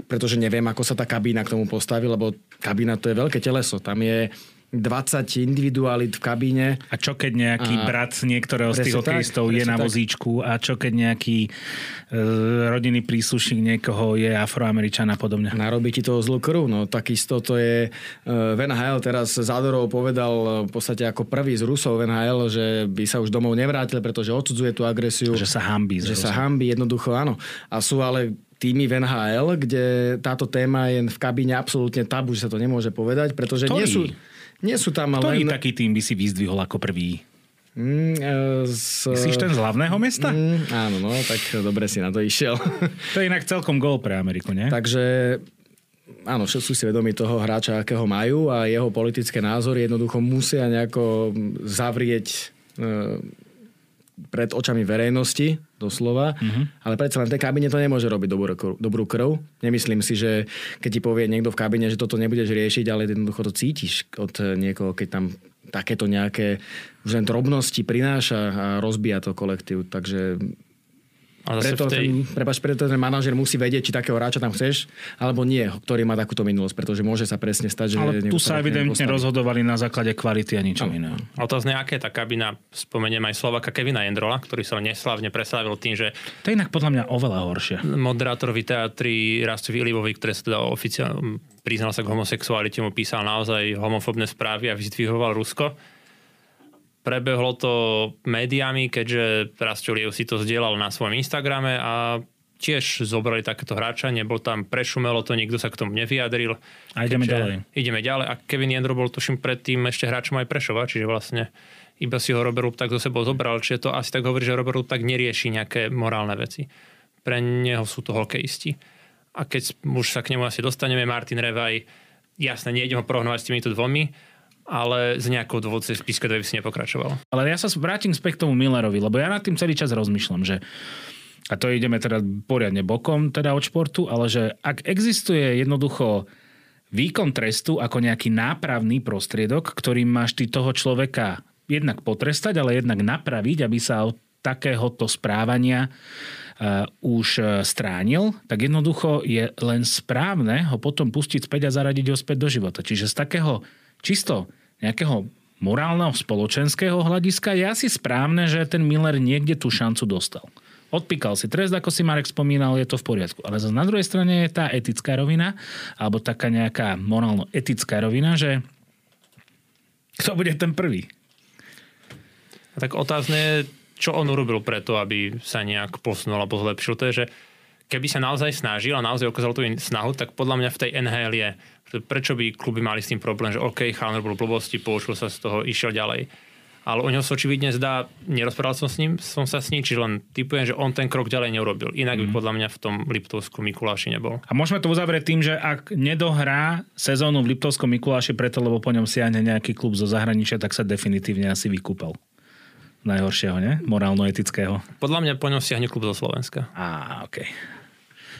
pretože neviem, ako sa tá kabína k tomu postaví, lebo kabína to je veľké teleso. Tam je 20 individualit v kabíne. A čo keď nejaký a brat niektorého z tých hokejistov je na vozíčku a čo keď nejaký e, rodinný príslušník niekoho je afroameričan a podobne. Narobí ti toho zlú krv. No takisto to je e, Van Hale teraz Zádorov povedal v podstate ako prvý z Rusov Van Hale, že by sa už domov nevrátil, pretože odsudzuje tú agresiu. Že sa hambí. Že sa hambí, jednoducho áno. A sú ale týmy v NHL, kde táto téma je v kabíne absolútne tabu, že sa to nemôže povedať, pretože Ktorý? nie sú nie sú tam Ktorý len... taký tým by si vyzdvihol ako prvý? Mm, e, z... Myslíš ten z hlavného mesta? Mm, áno, no, tak dobre si na to išiel. to je inak celkom gol pre Ameriku, nie? Takže áno, všetci sú si vedomi toho hráča, akého majú a jeho politické názory jednoducho musia nejako zavrieť e, pred očami verejnosti doslova, Mhm. uh-huh. ale predsa len v tej kabine to nemôže robiť dobrú, dobrú krv. Nemyslím si, že keď ti povie niekto v kabine, že toto nebudeš riešiť, ale jednoducho to cítiš od niekoho, keď tam takéto nejaké už len drobnosti prináša a rozbíja to kolektív. Takže A preto, tej, ten, prepáč, preto ten manažer musí vedieť, či takého hráča tam chceš, alebo nie, ktorý má takúto minulosť, pretože môže sa presne stať, že... Ale tu sa evidentne rozhodovali na základe kvality a ničom iného. otázne, aké je tá kabina, spomeniem aj Slovaka Kevina Jendrola, ktorý sa neslavne preslavil tým, že To je inak podľa mňa oveľa horšie. moderátorovi teatri Rastovi Ilivovi, ktoré sa teda oficiálne priznal sa k homosexualite, mu písal naozaj homofobné správy a vyzdvihoval Rusko. Prebehlo to médiami, keďže Rastio Liev si to zdieľal na svojom Instagrame a tiež zobrali takéto hráča, nebol tam, prešumelo to, nikto sa k tomu nevyjadril. A ideme Keďže- ďalej. Ideme ďalej a Kevin Jendro bol tuším predtým ešte hráčom aj Prešova, čiže vlastne iba si ho Robert Lup tak zo sebou zobral, čiže to asi tak hovorí, že Robert Lup tak nerieši nejaké morálne veci. Pre neho sú to hokejisti. A keď už sa k nemu asi dostaneme, Martin Revaj, jasne, nejdem ho prohnovať s týmito dvomi, ale z nejakou dôvodce v Píske by si nepokračoval. Ale ja sa vrátim späť k tomu Millerovi, lebo ja nad tým celý čas rozmýšľam, že a to ideme teda poriadne bokom teda od športu, ale že ak existuje jednoducho výkon trestu ako nejaký nápravný prostriedok, ktorým máš ty toho človeka jednak potrestať, ale jednak napraviť, aby sa od takéhoto správania uh, už uh, stránil, tak jednoducho je len správne ho potom pustiť späť a zaradiť ho späť do života. Čiže z takého čisto nejakého morálneho spoločenského hľadiska je asi správne, že ten Miller niekde tú šancu dostal. Odpíkal si trest, ako si Marek spomínal, je to v poriadku. Ale zase na druhej strane je tá etická rovina, alebo taká nejaká morálno-etická rovina, že kto bude ten prvý? A tak otázne je, čo on urobil preto, aby sa nejak posunul alebo zlepšil. To je, že keby sa naozaj snažil a naozaj ukázal tú snahu, tak podľa mňa v tej NHL je, prečo by kluby mali s tým problém, že OK, Chalner bol blbosti, poučil sa z toho, išiel ďalej. Ale o ňom sa očividne zdá, nerozprával som s ním, som sa s ním, čiže len typujem, že on ten krok ďalej neurobil. Inak by podľa mňa v tom Liptovsku Mikuláši nebol. A môžeme to uzavrieť tým, že ak nedohrá sezónu v Liptovskom Mikuláši preto, lebo po ňom siahne nejaký klub zo zahraničia, tak sa definitívne asi vykúpal. Najhoršieho, ne? Morálno-etického. Podľa mňa po ňom siahne klub zo Slovenska. Á, OK.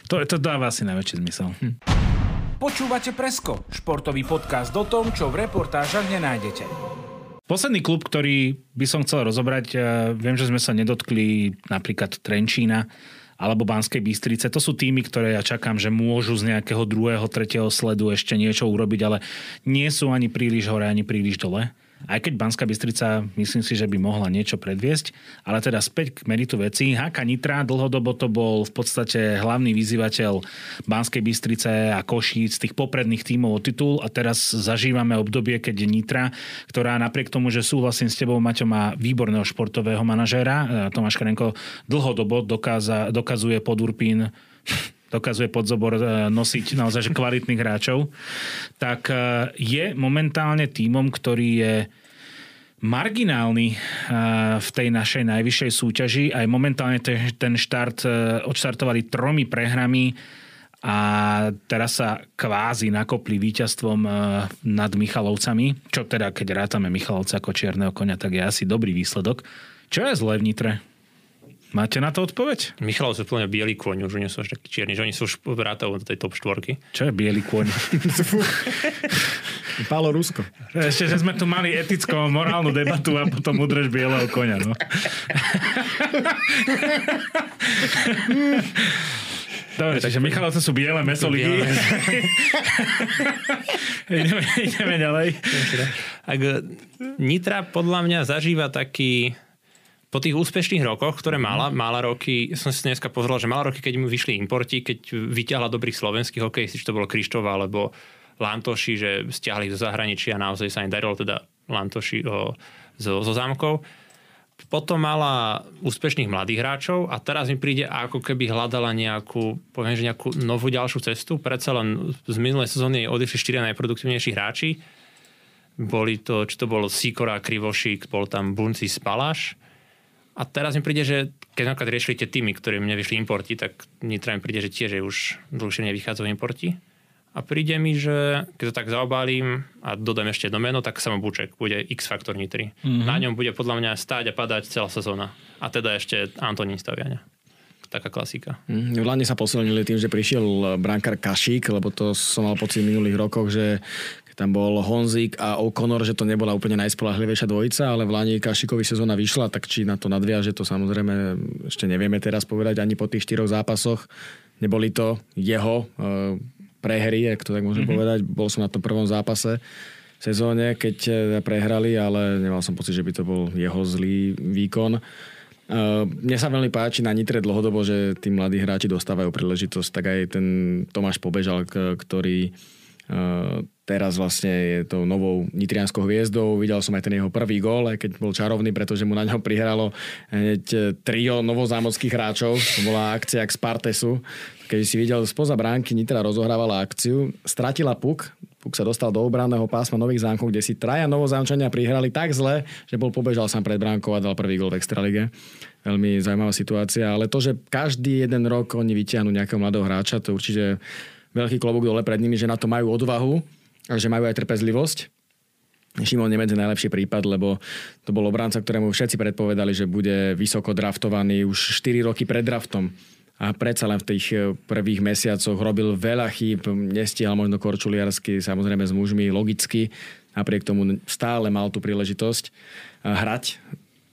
To, to dáva asi najväčší zmysel. Hm. Počúvate Presko, športový podcast o tom, čo v reportážach nenájdete. Posledný klub, ktorý by som chcel rozobrať, eh, viem, že sme sa nedotkli napríklad Trenčína alebo Banskej Bystrice. To sú týmy, ktoré ja čakám, že môžu z nejakého druhého, tretieho sledu ešte niečo urobiť, ale nie sú ani príliš hore, ani príliš dole. Aj keď Banská Bystrica, myslím si, že by mohla niečo predviesť, ale teda späť k meritu veci. HK Nitra dlhodobo to bol v podstate hlavný vyzývateľ Banskej Bystrice a Košíc, tých popredných tímov o titul a teraz zažívame obdobie, keď Nitra, ktorá napriek tomu, že súhlasím s tebou, Maťo má výborného športového manažéra, Tomáš Karenko dlhodobo dokáza, dokazuje pod Urpín dokazuje podzobor e, nosiť naozaj že kvalitných hráčov, tak e, je momentálne tímom, ktorý je marginálny e, v tej našej najvyššej súťaži. Aj momentálne te- ten štart odštartovali tromi prehrami a teraz sa kvázi nakopli víťazstvom nad Michalovcami, čo teda, keď rátame Michalovca ako čierneho konia, tak je asi dobrý výsledok. Čo je zlé v Nitre? Máte na to odpoveď? Michalov sú plne bielý kôň, už nie sú až takí čierni, že oni sú už vrátov do tej top štvorky. Čo je biely kôň? Pálo Rusko. Ešte, že sme tu mali eticko-morálnu debatu a potom udrž bieleho konia. No. Dobre, takže Michalovce sú biele meso ligy. Biele ideme, ideme ďalej. Ak Nitra podľa mňa zažíva taký po tých úspešných rokoch, ktoré mala, mala roky, som si dneska pozrel, že mala roky, keď mu vyšli importi, keď vyťahla dobrých slovenských hokejistov, či to bolo Krištova alebo Lantoši, že stiahli zo zahraničia a naozaj sa im darilo teda Lantoši o, zo, zo zámkov. Potom mala úspešných mladých hráčov a teraz mi príde ako keby hľadala nejakú, poviem, že nejakú novú ďalšiu cestu. Predsa len z minulej sezóny odišli štyria najproduktívnejší hráči. Boli to, či to bol Sikora, Krivošik, bol tam Bunci, Spaláš. A teraz mi príde, že keď napríklad riešili tie týmy, ktorým nevyšli importi, tak Nitra mi príde, že tiež je už dlhšie nevychádzajú importi. A príde mi, že keď to tak zaobálím a dodám ešte jedno meno, tak Samobuček bude X-Faktor Nitry. Mm-hmm. Na ňom bude podľa mňa stáť a padať celá sezóna. A teda ešte Antonín Staviania. Taká klasika. Mm, v Lani sa posilnili tým, že prišiel brankár Kašík, lebo to som mal pocit v minulých rokoch, že tam bol Honzik a O'Connor, že to nebola úplne najspolahlivejšia dvojica, ale v Lani Kašikovi sezóna vyšla, tak či na to nadviaže, to samozrejme ešte nevieme teraz povedať ani po tých štyroch zápasoch. Neboli to jeho e, prehry, ak to tak môžem mm-hmm. povedať. Bol som na tom prvom zápase v sezóne, keď e, prehrali, ale nemal som pocit, že by to bol jeho zlý výkon. Uh, mne sa veľmi páči na Nitre dlhodobo, že tí mladí hráči dostávajú príležitosť, tak aj ten Tomáš Pobežal, ktorý teraz vlastne je to novou nitrianskou hviezdou. Videl som aj ten jeho prvý gól, keď bol čarovný, pretože mu na ňom prihralo hneď e, trio novozámodských hráčov. To bola akcia k Spartesu. Keď si videl spoza bránky, Nitra rozohrávala akciu, stratila puk, puk sa dostal do obranného pásma Nových zámkov, kde si traja novozámčania prihrali tak zle, že bol pobežal sám pred bránkou a dal prvý gol v Extralige. Veľmi zaujímavá situácia, ale to, že každý jeden rok oni vyťahnú nejakého mladého hráča, to určite veľký klobúk dole pred nimi, že na to majú odvahu a že majú aj trpezlivosť. Šimon Nemec je najlepší prípad, lebo to bol obranca, ktorému všetci predpovedali, že bude vysoko draftovaný už 4 roky pred draftom. A predsa len v tých eh, prvých mesiacoch robil veľa chýb, nestihal možno korčuliarsky, samozrejme s mužmi, logicky. Napriek tomu stále mal tú príležitosť eh, hrať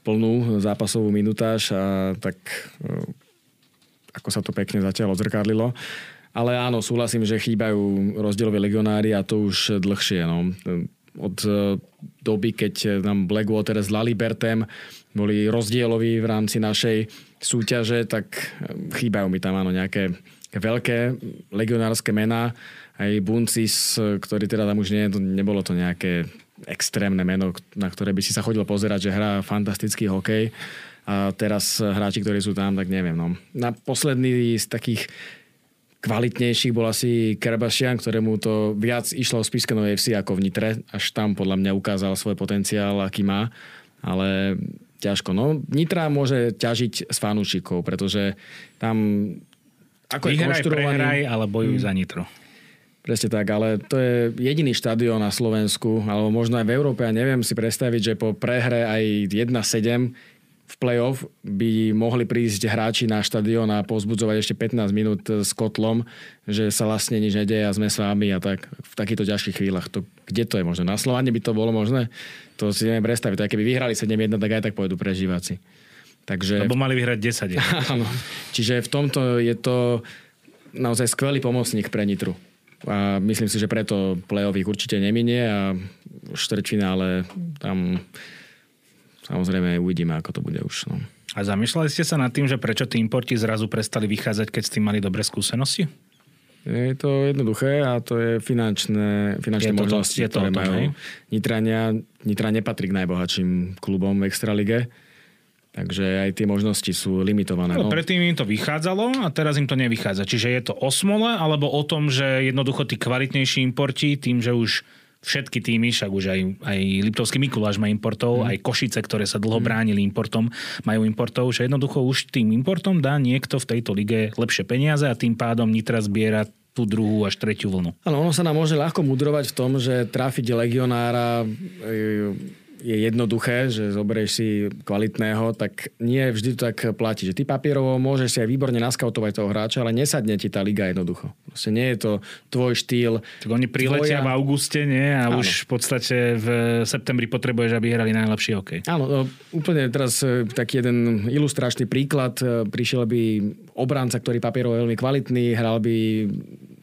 plnú zápasovú minutáž a tak eh, ako sa to pekne zatiaľ odzrkadlilo. Ale áno, súhlasím, že chýbajú rozdielové legionári a to už dlhšie. No. Od e, doby, keď nám Blackwater s Lalibertem boli rozdieloví v rámci našej súťaže, tak e, chýbajú mi tam áno nejaké veľké legionárske mená. Aj Buncis, ktorý teda tam už nie, nebolo to nejaké extrémne meno, na ktoré by si sa chodil pozerať, že hrá fantastický hokej. A teraz hráči, ktorí sú tam, tak neviem. No. Na posledný z takých kvalitnejších bol asi Karabašian, ktorému to viac išlo v Spiskanovej FC ako v Nitre. Až tam podľa mňa ukázal svoj potenciál, aký má. Ale ťažko. No, Nitra môže ťažiť s fanúšikov, pretože tam ako Vyhraj, je prehraj, ale bojuj hmm. za Nitro. Presne tak, ale to je jediný štadión na Slovensku, alebo možno aj v Európe, a neviem si predstaviť, že po prehre aj 1-7 v play-off by mohli prísť hráči na štadión a pozbudzovať ešte 15 minút s kotlom, že sa vlastne nič nedeje a sme s vami a tak v takýchto ťažkých chvíľach. To, kde to je možné? Na Slovane by to bolo možné? To si neviem predstaviť. To aj keby vyhrali 7-1, tak aj tak pôjdu prežívaci. Takže... Lebo mali vyhrať 10. Áno. Čiže v tomto je to naozaj skvelý pomocník pre Nitru. A myslím si, že preto play-off ich určite neminie a štvrťfinále tam samozrejme uvidíme, ako to bude už. No. A zamýšľali ste sa nad tým, že prečo tí importi zrazu prestali vychádzať, keď s tým mali dobré skúsenosti? Je to jednoduché a to je finančné, finančné je to, možnosti, je to ktoré tom, majú. Nitrania, Nitra nepatrí k najbohatším klubom v Extralige. Takže aj tie možnosti sú limitované. No, no. Predtým im to vychádzalo a teraz im to nevychádza. Čiže je to o smole alebo o tom, že jednoducho tí kvalitnejší importi, tým, že už všetky týmy, však už aj, aj Liptovský Mikuláš má importov, mm. aj Košice, ktoré sa dlho mm. bránili importom, majú importov, že jednoducho už tým importom dá niekto v tejto lige lepšie peniaze a tým pádom Nitra zbiera tú druhú až tretiu vlnu. Áno, ono sa nám môže ľahko mudrovať v tom, že trafiť legionára e, je jednoduché, že zoberieš si kvalitného, tak nie vždy to tak platí. Že ty papierovo môžeš si aj výborne naskautovať toho hráča, ale nesadne ti tá liga jednoducho. Proste nie je to tvoj štýl. Tak oni priletia tvoja... v auguste, nie? A Áno. už v podstate v septembri potrebuješ, aby hrali najlepší hokej. Áno, no, úplne teraz e, taký jeden ilustračný príklad. E, prišiel by obranca, ktorý papierovo je veľmi kvalitný, hral by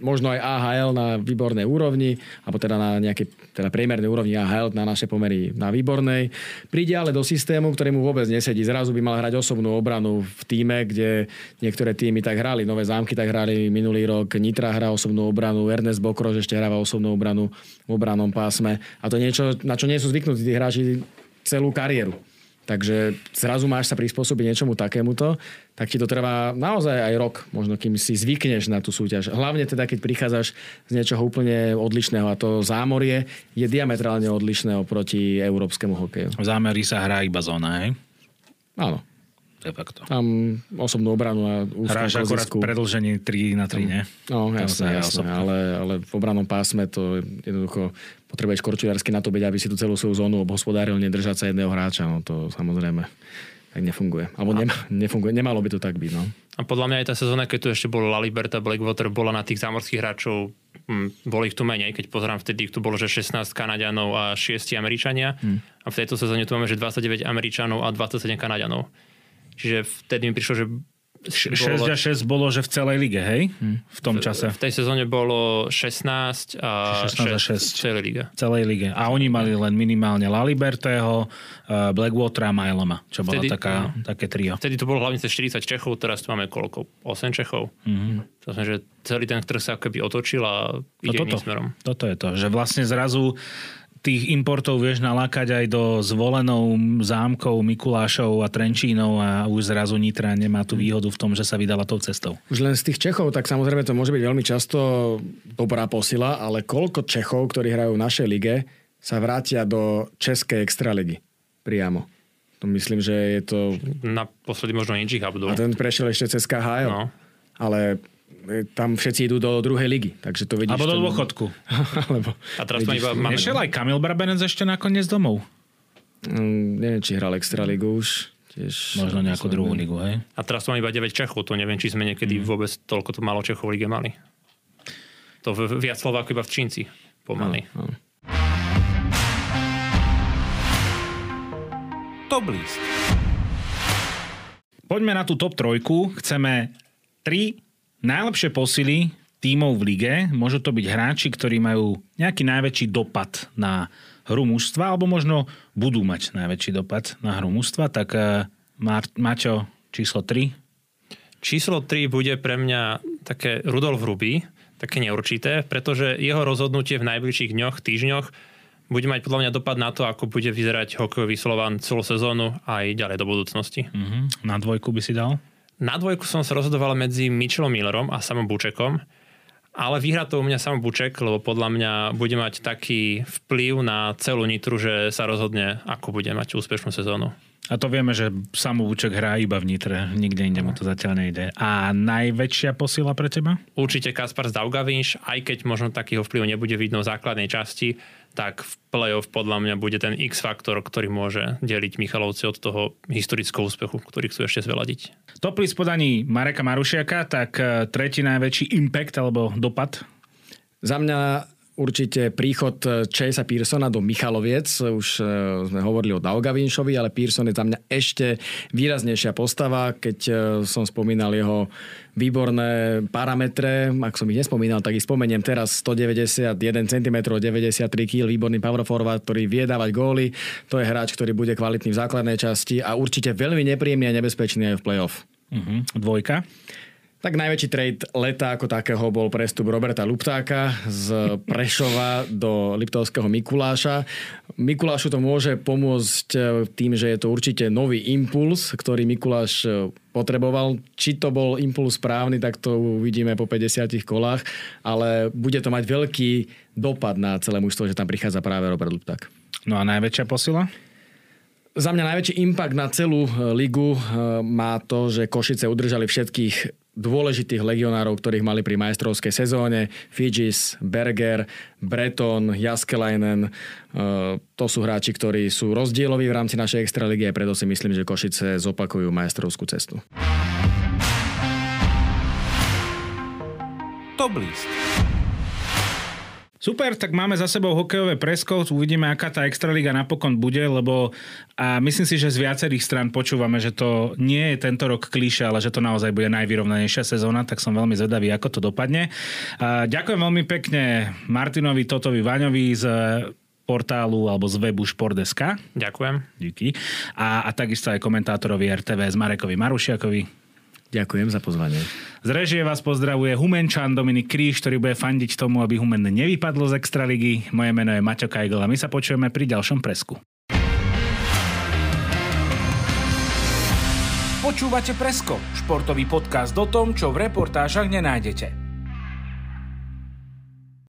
možno aj AHL na výbornej úrovni, alebo teda na nejakej teda priemernej úrovni AHL na naše pomery na výbornej. Príde ale do systému, ktorý mu vôbec nesedí. Zrazu by mal hrať osobnú obranu v týme, kde niektoré týmy tak hrali, Nové zámky tak hrali minulý rok, Nitra hrá osobnú obranu, Ernest Bokrož ešte hráva osobnú obranu v obranom pásme. A to niečo, na čo nie sú zvyknutí tí hráči celú kariéru. Takže zrazu máš sa prispôsobiť niečomu takémuto, tak ti to trvá naozaj aj rok, možno kým si zvykneš na tú súťaž. Hlavne teda, keď prichádzaš z niečoho úplne odlišného a to zámorie je diametrálne odlišné oproti európskemu hokeju. V zámeri sa hrá iba zóna, hej? Áno. De facto. Tam osobnú obranu a Hráš akorát pozíciu. predlženie 3 na 3, nie? No Tam jasné, sa hrá jasné osobne. ale, ale v obranom pásme to jednoducho potrebuješ korčuliarsky na to byť, aby si tú celú svoju zónu obhospodáril, nedržať sa jedného hráča. No to samozrejme tak nefunguje. Alebo nema, nefunguje. Nemalo by to tak byť. No. A podľa mňa aj tá sezóna, keď tu ešte bol La Liberta, Blackwater, bola na tých zámorských hráčov, hm, bolo ich tu menej, keď pozerám vtedy, tu bolo, že 16 Kanaďanov a 6 Američania. Hmm. A v tejto sezóne tu máme, že 29 Američanov a 27 Kanaďanov. Čiže vtedy mi prišlo, že 6 a 6 bolo, že v celej lige, hej? V tom čase. v tej sezóne bolo 16 a 16 a 6 6. v celej lige. V celej lige. A oni mali len minimálne Lalibertého, eh, Blackwater a Majloma, čo Vtedy- taká, také trio. Vtedy to bolo hlavne cez 40 Čechov, teraz tu máme koľko? 8 Čechov. Mm-hmm. To znamená, že celý ten trh sa keby otočil a No ide toto, iným smerom. toto je to, že vlastne zrazu tých importov vieš nalákať aj do zvolenou zámkov, Mikulášov a Trenčínov a už zrazu Nitra nemá tú výhodu v tom, že sa vydala tou cestou. Už len z tých Čechov, tak samozrejme to môže byť veľmi často dobrá posila, ale koľko Čechov, ktorí hrajú v našej lige, sa vrátia do Českej extraligy priamo. To myslím, že je to... Naposledy možno Inži Abdul. A ten prešiel ešte cez KHL. No. Ale tam všetci idú do druhej ligy, takže to vidíš. Alebo do dôchodku. Alebo, A teraz tu iba máme... Nešiel aj Kamil Brabenec ešte nakoniec domov. mm, neviem, či hral extraligu už. Tiež, Možno nejakú druhú ligu, hej? A teraz tu máme iba 9 Čechov, to neviem, či sme niekedy mm. vôbec toľko to malo Čechov v lige mali. To v, viac Slovákov iba v Čínci pomaly. Áno. Top list. Poďme na tú top trojku. Chceme tri najlepšie posily tímov v lige. Môžu to byť hráči, ktorí majú nejaký najväčší dopad na hru mužstva, alebo možno budú mať najväčší dopad na hru mužstva. Tak eh, Maťo, číslo 3. Číslo 3 bude pre mňa také Rudolf Ruby, také neurčité, pretože jeho rozhodnutie v najbližších dňoch, týždňoch bude mať podľa mňa dopad na to, ako bude vyzerať hokejový Slovan celú sezónu a aj ďalej do budúcnosti. Mhm. Na dvojku by si dal? Na dvojku som sa rozhodoval medzi Mitchellom Millerom a Samom Bučekom, ale vyhrá to u mňa Samo Buček, lebo podľa mňa bude mať taký vplyv na celú Nitru, že sa rozhodne, ako bude mať úspešnú sezónu. A to vieme, že samouček hrá iba v Nitre. Nikde inde mu to zatiaľ nejde. A najväčšia posila pre teba? Určite Kaspar Zdaugavinš, aj keď možno takýho vplyv nebude vidno v základnej časti, tak v play-off podľa mňa bude ten X-faktor, ktorý môže deliť Michalovci od toho historického úspechu, ktorý chcú ešte zveladiť. Top list podaní Mareka Marušiaka, tak eh, tretí najväčší impact alebo dopad Za mňa určite príchod Chasea Pearsona do Michaloviec. Už e, sme hovorili o Daugavinšovi, ale Pearson je za mňa ešte výraznejšia postava. Keď e, som spomínal jeho výborné parametre, ak som ich nespomínal, tak ich spomeniem teraz 191 cm, 93 kg, výborný power forward, ktorý vie dávať góly. To je hráč, ktorý bude kvalitný v základnej časti a určite veľmi nepríjemný a nebezpečný aj v play-off. Uh-huh. Dvojka. Tak najväčší trade leta ako takého bol prestup Roberta Luptáka z Prešova do Liptovského Mikuláša. Mikulášu to môže pomôcť e, tým, že je to určite nový impuls, ktorý Mikuláš e, potreboval. Či to bol impuls správny, tak to uvidíme po 50 kolách, ale bude to mať veľký dopad na celé mužstvo, že tam prichádza práve Robert Lupták. No a najväčšia posila? Za mňa najväčší impact na celú e, ligu e, má to, že Košice udržali všetkých dôležitých legionárov, ktorých mali pri majstrovskej sezóne. Fidžis, Berger, Breton, Jaskelainen. E, To sú hráči, ktorí sú rozdieloví v rámci našej extraligy a preto si myslím, že Košice zopakujú majstrovskú cestu. Top list. Super, tak máme za sebou hokejové presko, uvidíme, aká tá Extraliga napokon bude, lebo a myslím si, že z viacerých stran počúvame, že to nie je tento rok klíše, ale že to naozaj bude najvyrovnanejšia sezóna, tak som veľmi zvedavý, ako to dopadne. A ďakujem veľmi pekne Martinovi Totovi Vaňovi z portálu alebo z webu Šport.sk. Ďakujem. Díky. A, a takisto aj komentátorovi RTV z Marekovi Marušiakovi. Ďakujem za pozvanie. Z režie vás pozdravuje Humenčan Dominik Kríž, ktorý bude fandiť tomu, aby Humen nevypadlo z Extraligy. Moje meno je Maťo Kajgl a my sa počujeme pri ďalšom presku. Počúvate Presko, športový podcast o tom, čo v reportážach nenájdete.